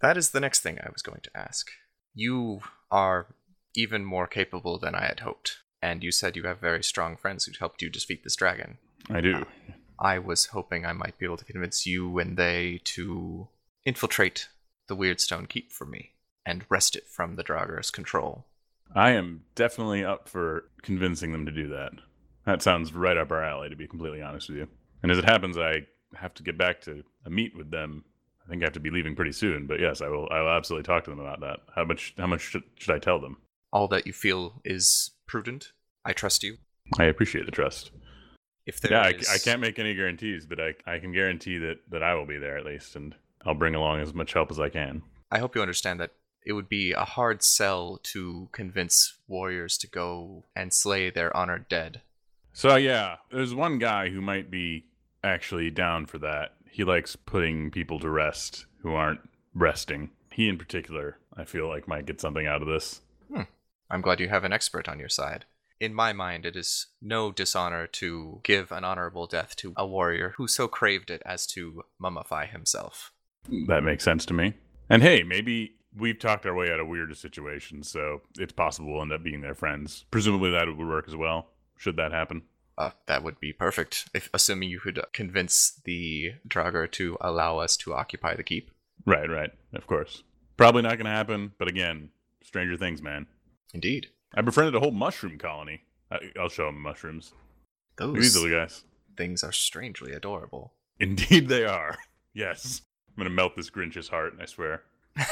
That is the next thing I was going to ask. You are even more capable than I had hoped, and you said you have very strong friends who helped you defeat this dragon. I do. I was hoping I might be able to convince you and they to infiltrate the Weirdstone Keep for me and wrest it from the Draugr's control. I am definitely up for convincing them to do that. That sounds right up our alley, to be completely honest with you. And as it happens, I have to get back to a meet with them. I think I have to be leaving pretty soon, but yes, I will. I will absolutely talk to them about that. How much? How much should, should I tell them? All that you feel is prudent. I trust you. I appreciate the trust. If there yeah, I, I can't make any guarantees, but I, I can guarantee that, that I will be there at least, and I'll bring along as much help as I can. I hope you understand that it would be a hard sell to convince warriors to go and slay their honored dead. So yeah, there's one guy who might be actually down for that. He likes putting people to rest who aren't resting. He in particular, I feel like might get something out of this. Hmm. I'm glad you have an expert on your side. In my mind, it is no dishonor to give an honorable death to a warrior who so craved it as to mummify himself. That makes sense to me. And hey, maybe we've talked our way out of weirder situations, so it's possible we'll end up being their friends. Presumably that would work as well, should that happen. Uh, that would be perfect, if assuming you could convince the Draugr to allow us to occupy the keep. Right, right, of course. Probably not going to happen, but again, stranger things, man. Indeed, I befriended a whole mushroom colony. I, I'll show them mushrooms. Those these little guys. things are strangely adorable. Indeed, they are. Yes. I'm going to melt this Grinch's heart, I swear.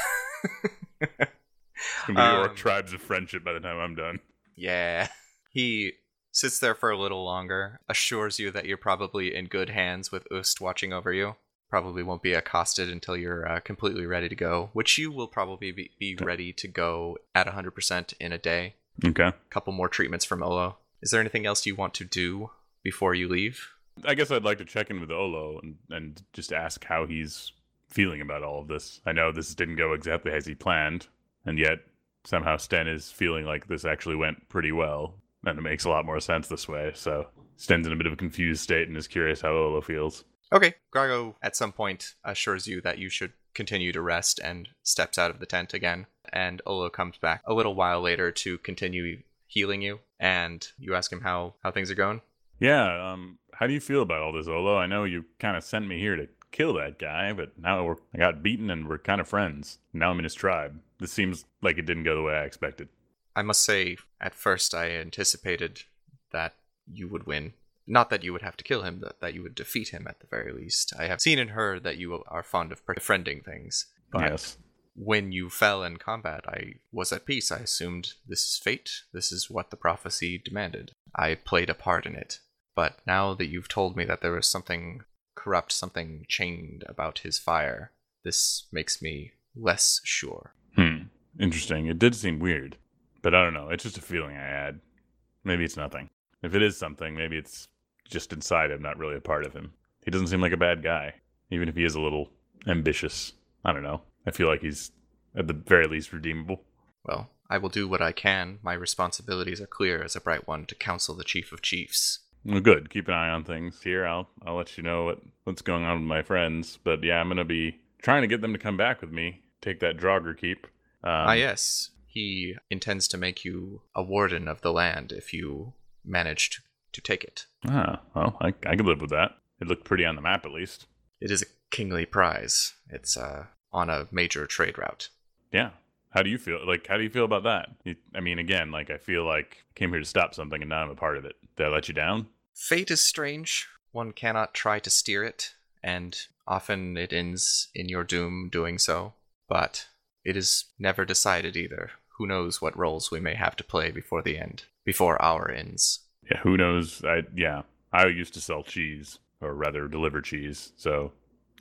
It's going to be orc Um, tribes of friendship by the time I'm done. Yeah. He sits there for a little longer, assures you that you're probably in good hands with Oost watching over you. Probably won't be accosted until you're uh, completely ready to go, which you will probably be, be ready to go at 100% in a day. Okay. A couple more treatments from Olo. Is there anything else you want to do before you leave? I guess I'd like to check in with Olo and, and just ask how he's feeling about all of this. I know this didn't go exactly as he planned, and yet somehow Sten is feeling like this actually went pretty well, and it makes a lot more sense this way. So Sten's in a bit of a confused state and is curious how Olo feels. Okay. Grago at some point assures you that you should continue to rest and steps out of the tent again. And Olo comes back a little while later to continue healing you. And you ask him how, how things are going. Yeah, um, how do you feel about all this, Olo? I know you kind of sent me here to kill that guy, but now we're, I got beaten and we're kind of friends. Now I'm in his tribe. This seems like it didn't go the way I expected. I must say, at first I anticipated that you would win. Not that you would have to kill him, but that you would defeat him at the very least. I have seen and heard that you are fond of befriending things. But yes. when you fell in combat, I was at peace. I assumed this is fate. This is what the prophecy demanded. I played a part in it. But now that you've told me that there was something corrupt, something chained about his fire, this makes me less sure. Hmm. Interesting. It did seem weird, but I don't know. It's just a feeling I had. Maybe it's nothing. If it is something, maybe it's just inside him, not really a part of him. He doesn't seem like a bad guy, even if he is a little ambitious. I don't know. I feel like he's at the very least redeemable. Well, I will do what I can. My responsibilities are clear as a bright one to counsel the chief of chiefs. Well, good. Keep an eye on things here. I'll I'll let you know what what's going on with my friends. But yeah, I'm gonna be trying to get them to come back with me. Take that Draugr keep. Um, ah, yes. He intends to make you a warden of the land if you manage to, to take it. Ah, well, I I could live with that. It looked pretty on the map at least. It is a kingly prize. It's uh, on a major trade route. Yeah. How do you feel? Like, how do you feel about that? You, I mean, again, like I feel like I came here to stop something, and now I'm a part of it. Did I let you down? Fate is strange. One cannot try to steer it, and often it ends in your doom doing so. But it is never decided either. Who knows what roles we may have to play before the end, before our ends. Yeah. Who knows? I yeah. I used to sell cheese, or rather, deliver cheese. So,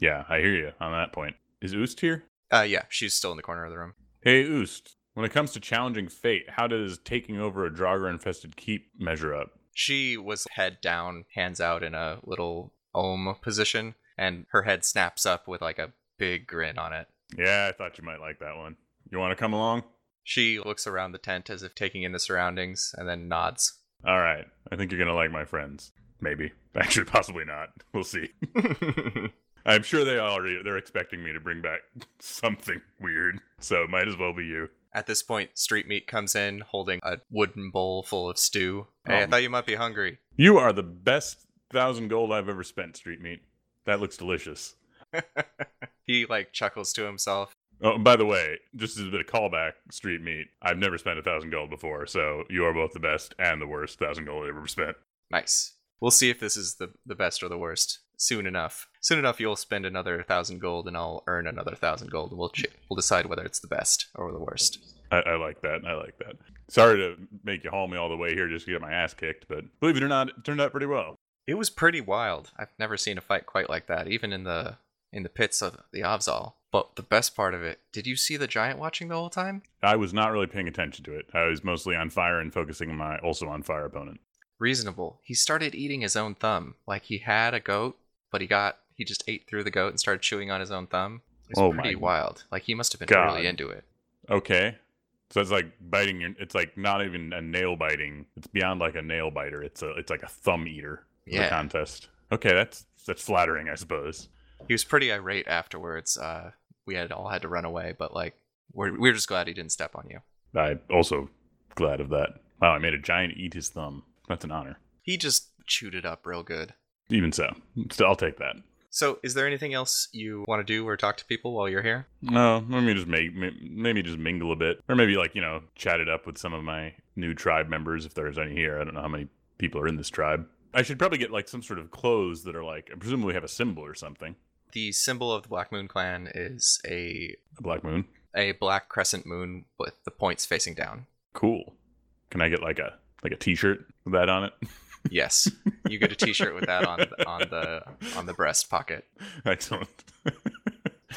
yeah, I hear you on that point. Is Oost here? Uh, yeah, she's still in the corner of the room. Hey, Oost, when it comes to challenging fate, how does taking over a Draugr infested keep measure up? She was head down, hands out in a little ohm position, and her head snaps up with like a big grin on it. Yeah, I thought you might like that one. You want to come along? She looks around the tent as if taking in the surroundings and then nods. All right. I think you're going to like my friends. Maybe. Actually, possibly not. We'll see. I'm sure they already they're expecting me to bring back something weird. So it might as well be you. At this point, Street Meat comes in holding a wooden bowl full of stew. Hey, I Um, thought you might be hungry. You are the best thousand gold I've ever spent, Street Meat. That looks delicious. he like chuckles to himself. Oh, by the way, just as a bit of callback, Street Meat, I've never spent a thousand gold before, so you are both the best and the worst thousand gold I've ever spent. Nice. We'll see if this is the, the best or the worst soon enough. Soon enough, you'll spend another thousand gold, and I'll earn another thousand gold, and we'll ch- we'll decide whether it's the best or the worst. I, I like that. I like that. Sorry to make you haul me all the way here just to get my ass kicked, but believe it or not, it turned out pretty well. It was pretty wild. I've never seen a fight quite like that, even in the in the pits of the Avzal. But the best part of it, did you see the giant watching the whole time? I was not really paying attention to it. I was mostly on fire and focusing on my also on fire opponent. Reasonable. He started eating his own thumb. Like he had a goat, but he got he just ate through the goat and started chewing on his own thumb. It's Oh pretty my wild. Like he must have been God. really into it. Okay. So it's like biting your it's like not even a nail biting. It's beyond like a nail biter. It's a it's like a thumb eater Yeah. contest. Okay, that's that's flattering, I suppose. He was pretty irate afterwards. Uh, we had all had to run away, but like we're we're just glad he didn't step on you. I also glad of that. Wow, I made a giant eat his thumb. That's an honor. He just chewed it up real good. Even so, I'll take that. So, is there anything else you want to do or talk to people while you're here? No, maybe just make maybe just mingle a bit, or maybe like you know chat it up with some of my new tribe members if there's any here. I don't know how many people are in this tribe. I should probably get like some sort of clothes that are like presumably have a symbol or something. The symbol of the Black Moon Clan is a A black moon. a black crescent moon with the points facing down. Cool. Can I get like a like a T-shirt with that on it? Yes, you get a T-shirt with that on on the on the breast pocket. Excellent.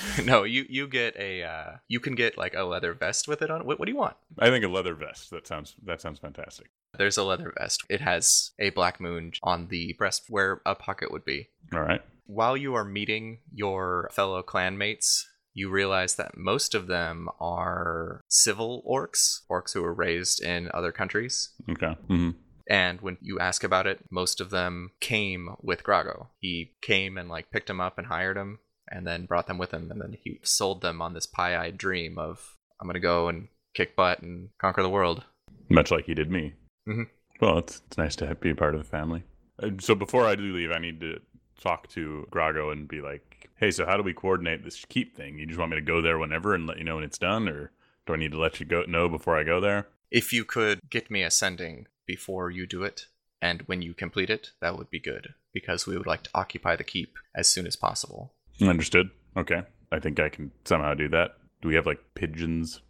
No, you you get a uh, you can get like a leather vest with it on. What, what do you want? I think a leather vest. That sounds that sounds fantastic. There's a leather vest. It has a black moon on the breast where a pocket would be. All right. While you are meeting your fellow clanmates, you realize that most of them are civil orcs, orcs who were raised in other countries. Okay. hmm And when you ask about it, most of them came with Grago. He came and like picked him up and hired them and then brought them with him and then he sold them on this pie-eyed dream of I'm going to go and kick butt and conquer the world. Much like he did me. Mhm. Well, it's it's nice to have, be a part of the family. Uh, So before I do leave, I need to talk to Grago and be like, "Hey, so how do we coordinate this keep thing? You just want me to go there whenever and let you know when it's done, or do I need to let you go know before I go there?" If you could get me a sending before you do it and when you complete it, that would be good because we would like to occupy the keep as soon as possible. Understood. Okay. I think I can somehow do that. Do we have like pigeons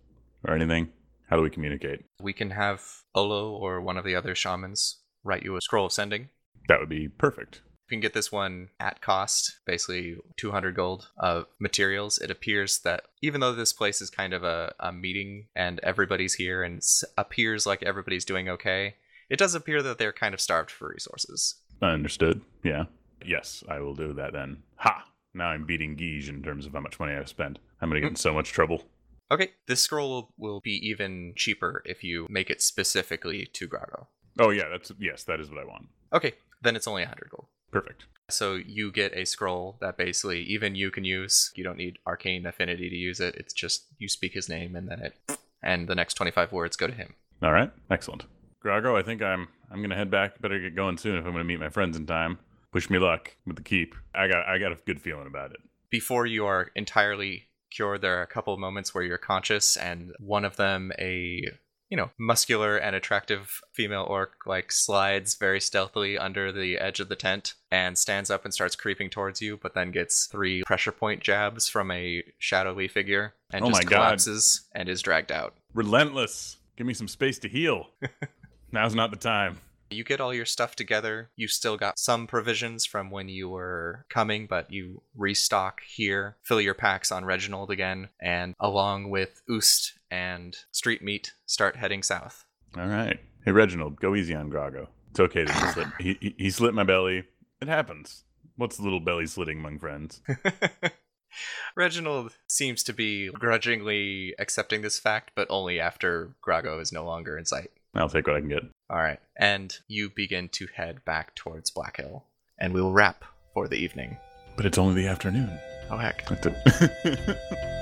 or anything? How do we communicate? We can have Olo or one of the other shamans write you a scroll of sending. That would be perfect. You can get this one at cost, basically 200 gold of materials. It appears that even though this place is kind of a, a meeting and everybody's here and s- appears like everybody's doing okay, it does appear that they're kind of starved for resources. Understood. Yeah. Yes, I will do that then. Ha! Now I'm beating Guige in terms of how much money I've spent. I'm going to get hmm. in so much trouble. Okay, this scroll will, be even cheaper if you make it specifically to Grago. Oh yeah, that's yes, that is what I want. Okay, then it's only 100 gold. Perfect. So you get a scroll that basically even you can use. You don't need arcane affinity to use it. It's just you speak his name and then it and the next 25 words go to him. All right, excellent. Grago, I think I'm I'm gonna head back. Better get going soon if I'm gonna meet my friends in time. Wish me luck with the keep. I got I got a good feeling about it. Before you are entirely cured, there are a couple of moments where you're conscious and one of them a you know, muscular and attractive female orc like slides very stealthily under the edge of the tent and stands up and starts creeping towards you, but then gets three pressure point jabs from a shadowy figure and Oh just my God. collapses and is dragged out. Relentless. Give me some space to heal. Now's not the time. You get all your stuff together. You still got some provisions from when you were coming, but you restock here, fill your packs on Reginald again, and along with Oost and Street Meat, start heading south. All right. Hey, Reginald, go easy on Grago. It's okay to slit. He, he, he slit my belly. It happens. What's the little belly slitting among friends? Reginald seems to be grudgingly accepting this fact, but only after Grago is no longer in sight. I'll take what I can get. All right, and you begin to head back towards Black Hill, and we'll wrap for the evening. But it's only the afternoon. Oh heck!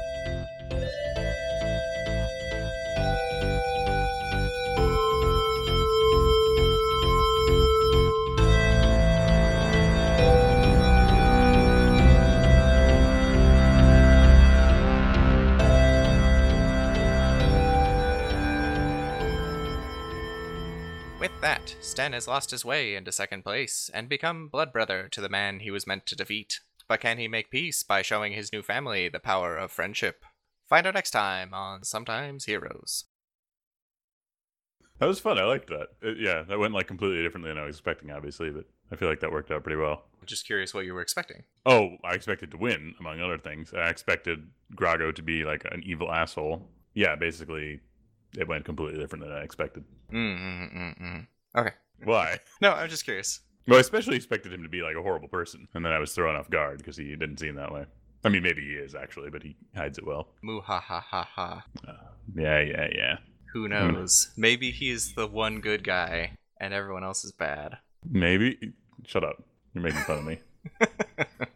That's it. With that, Sten has lost his way into second place and become blood brother to the man he was meant to defeat. But can he make peace by showing his new family the power of friendship? Find out next time on Sometimes Heroes. that was fun. I liked that. It- yeah, that went like completely differently than I was expecting, obviously, but I feel like that worked out pretty well. Just curious what you were expecting. Oh, I expected to win, among other things. I expected Grago to be like an evil asshole. Yeah, basically, it went completely different than I expected. Mm mm mm mm. Okay. Why? No, I'm just curious. Well, I especially expected him to be like a horrible person, and then I was thrown off guard because he didn't seem that way. I mean, maybe he is actually, but he hides it well. Moo ha ha uh, ha ha. Yeah, yeah, yeah. Who hmm. knows? Maybe he's the one good guy and everyone else is bad. Maybe. Shut up. You're making fun of me.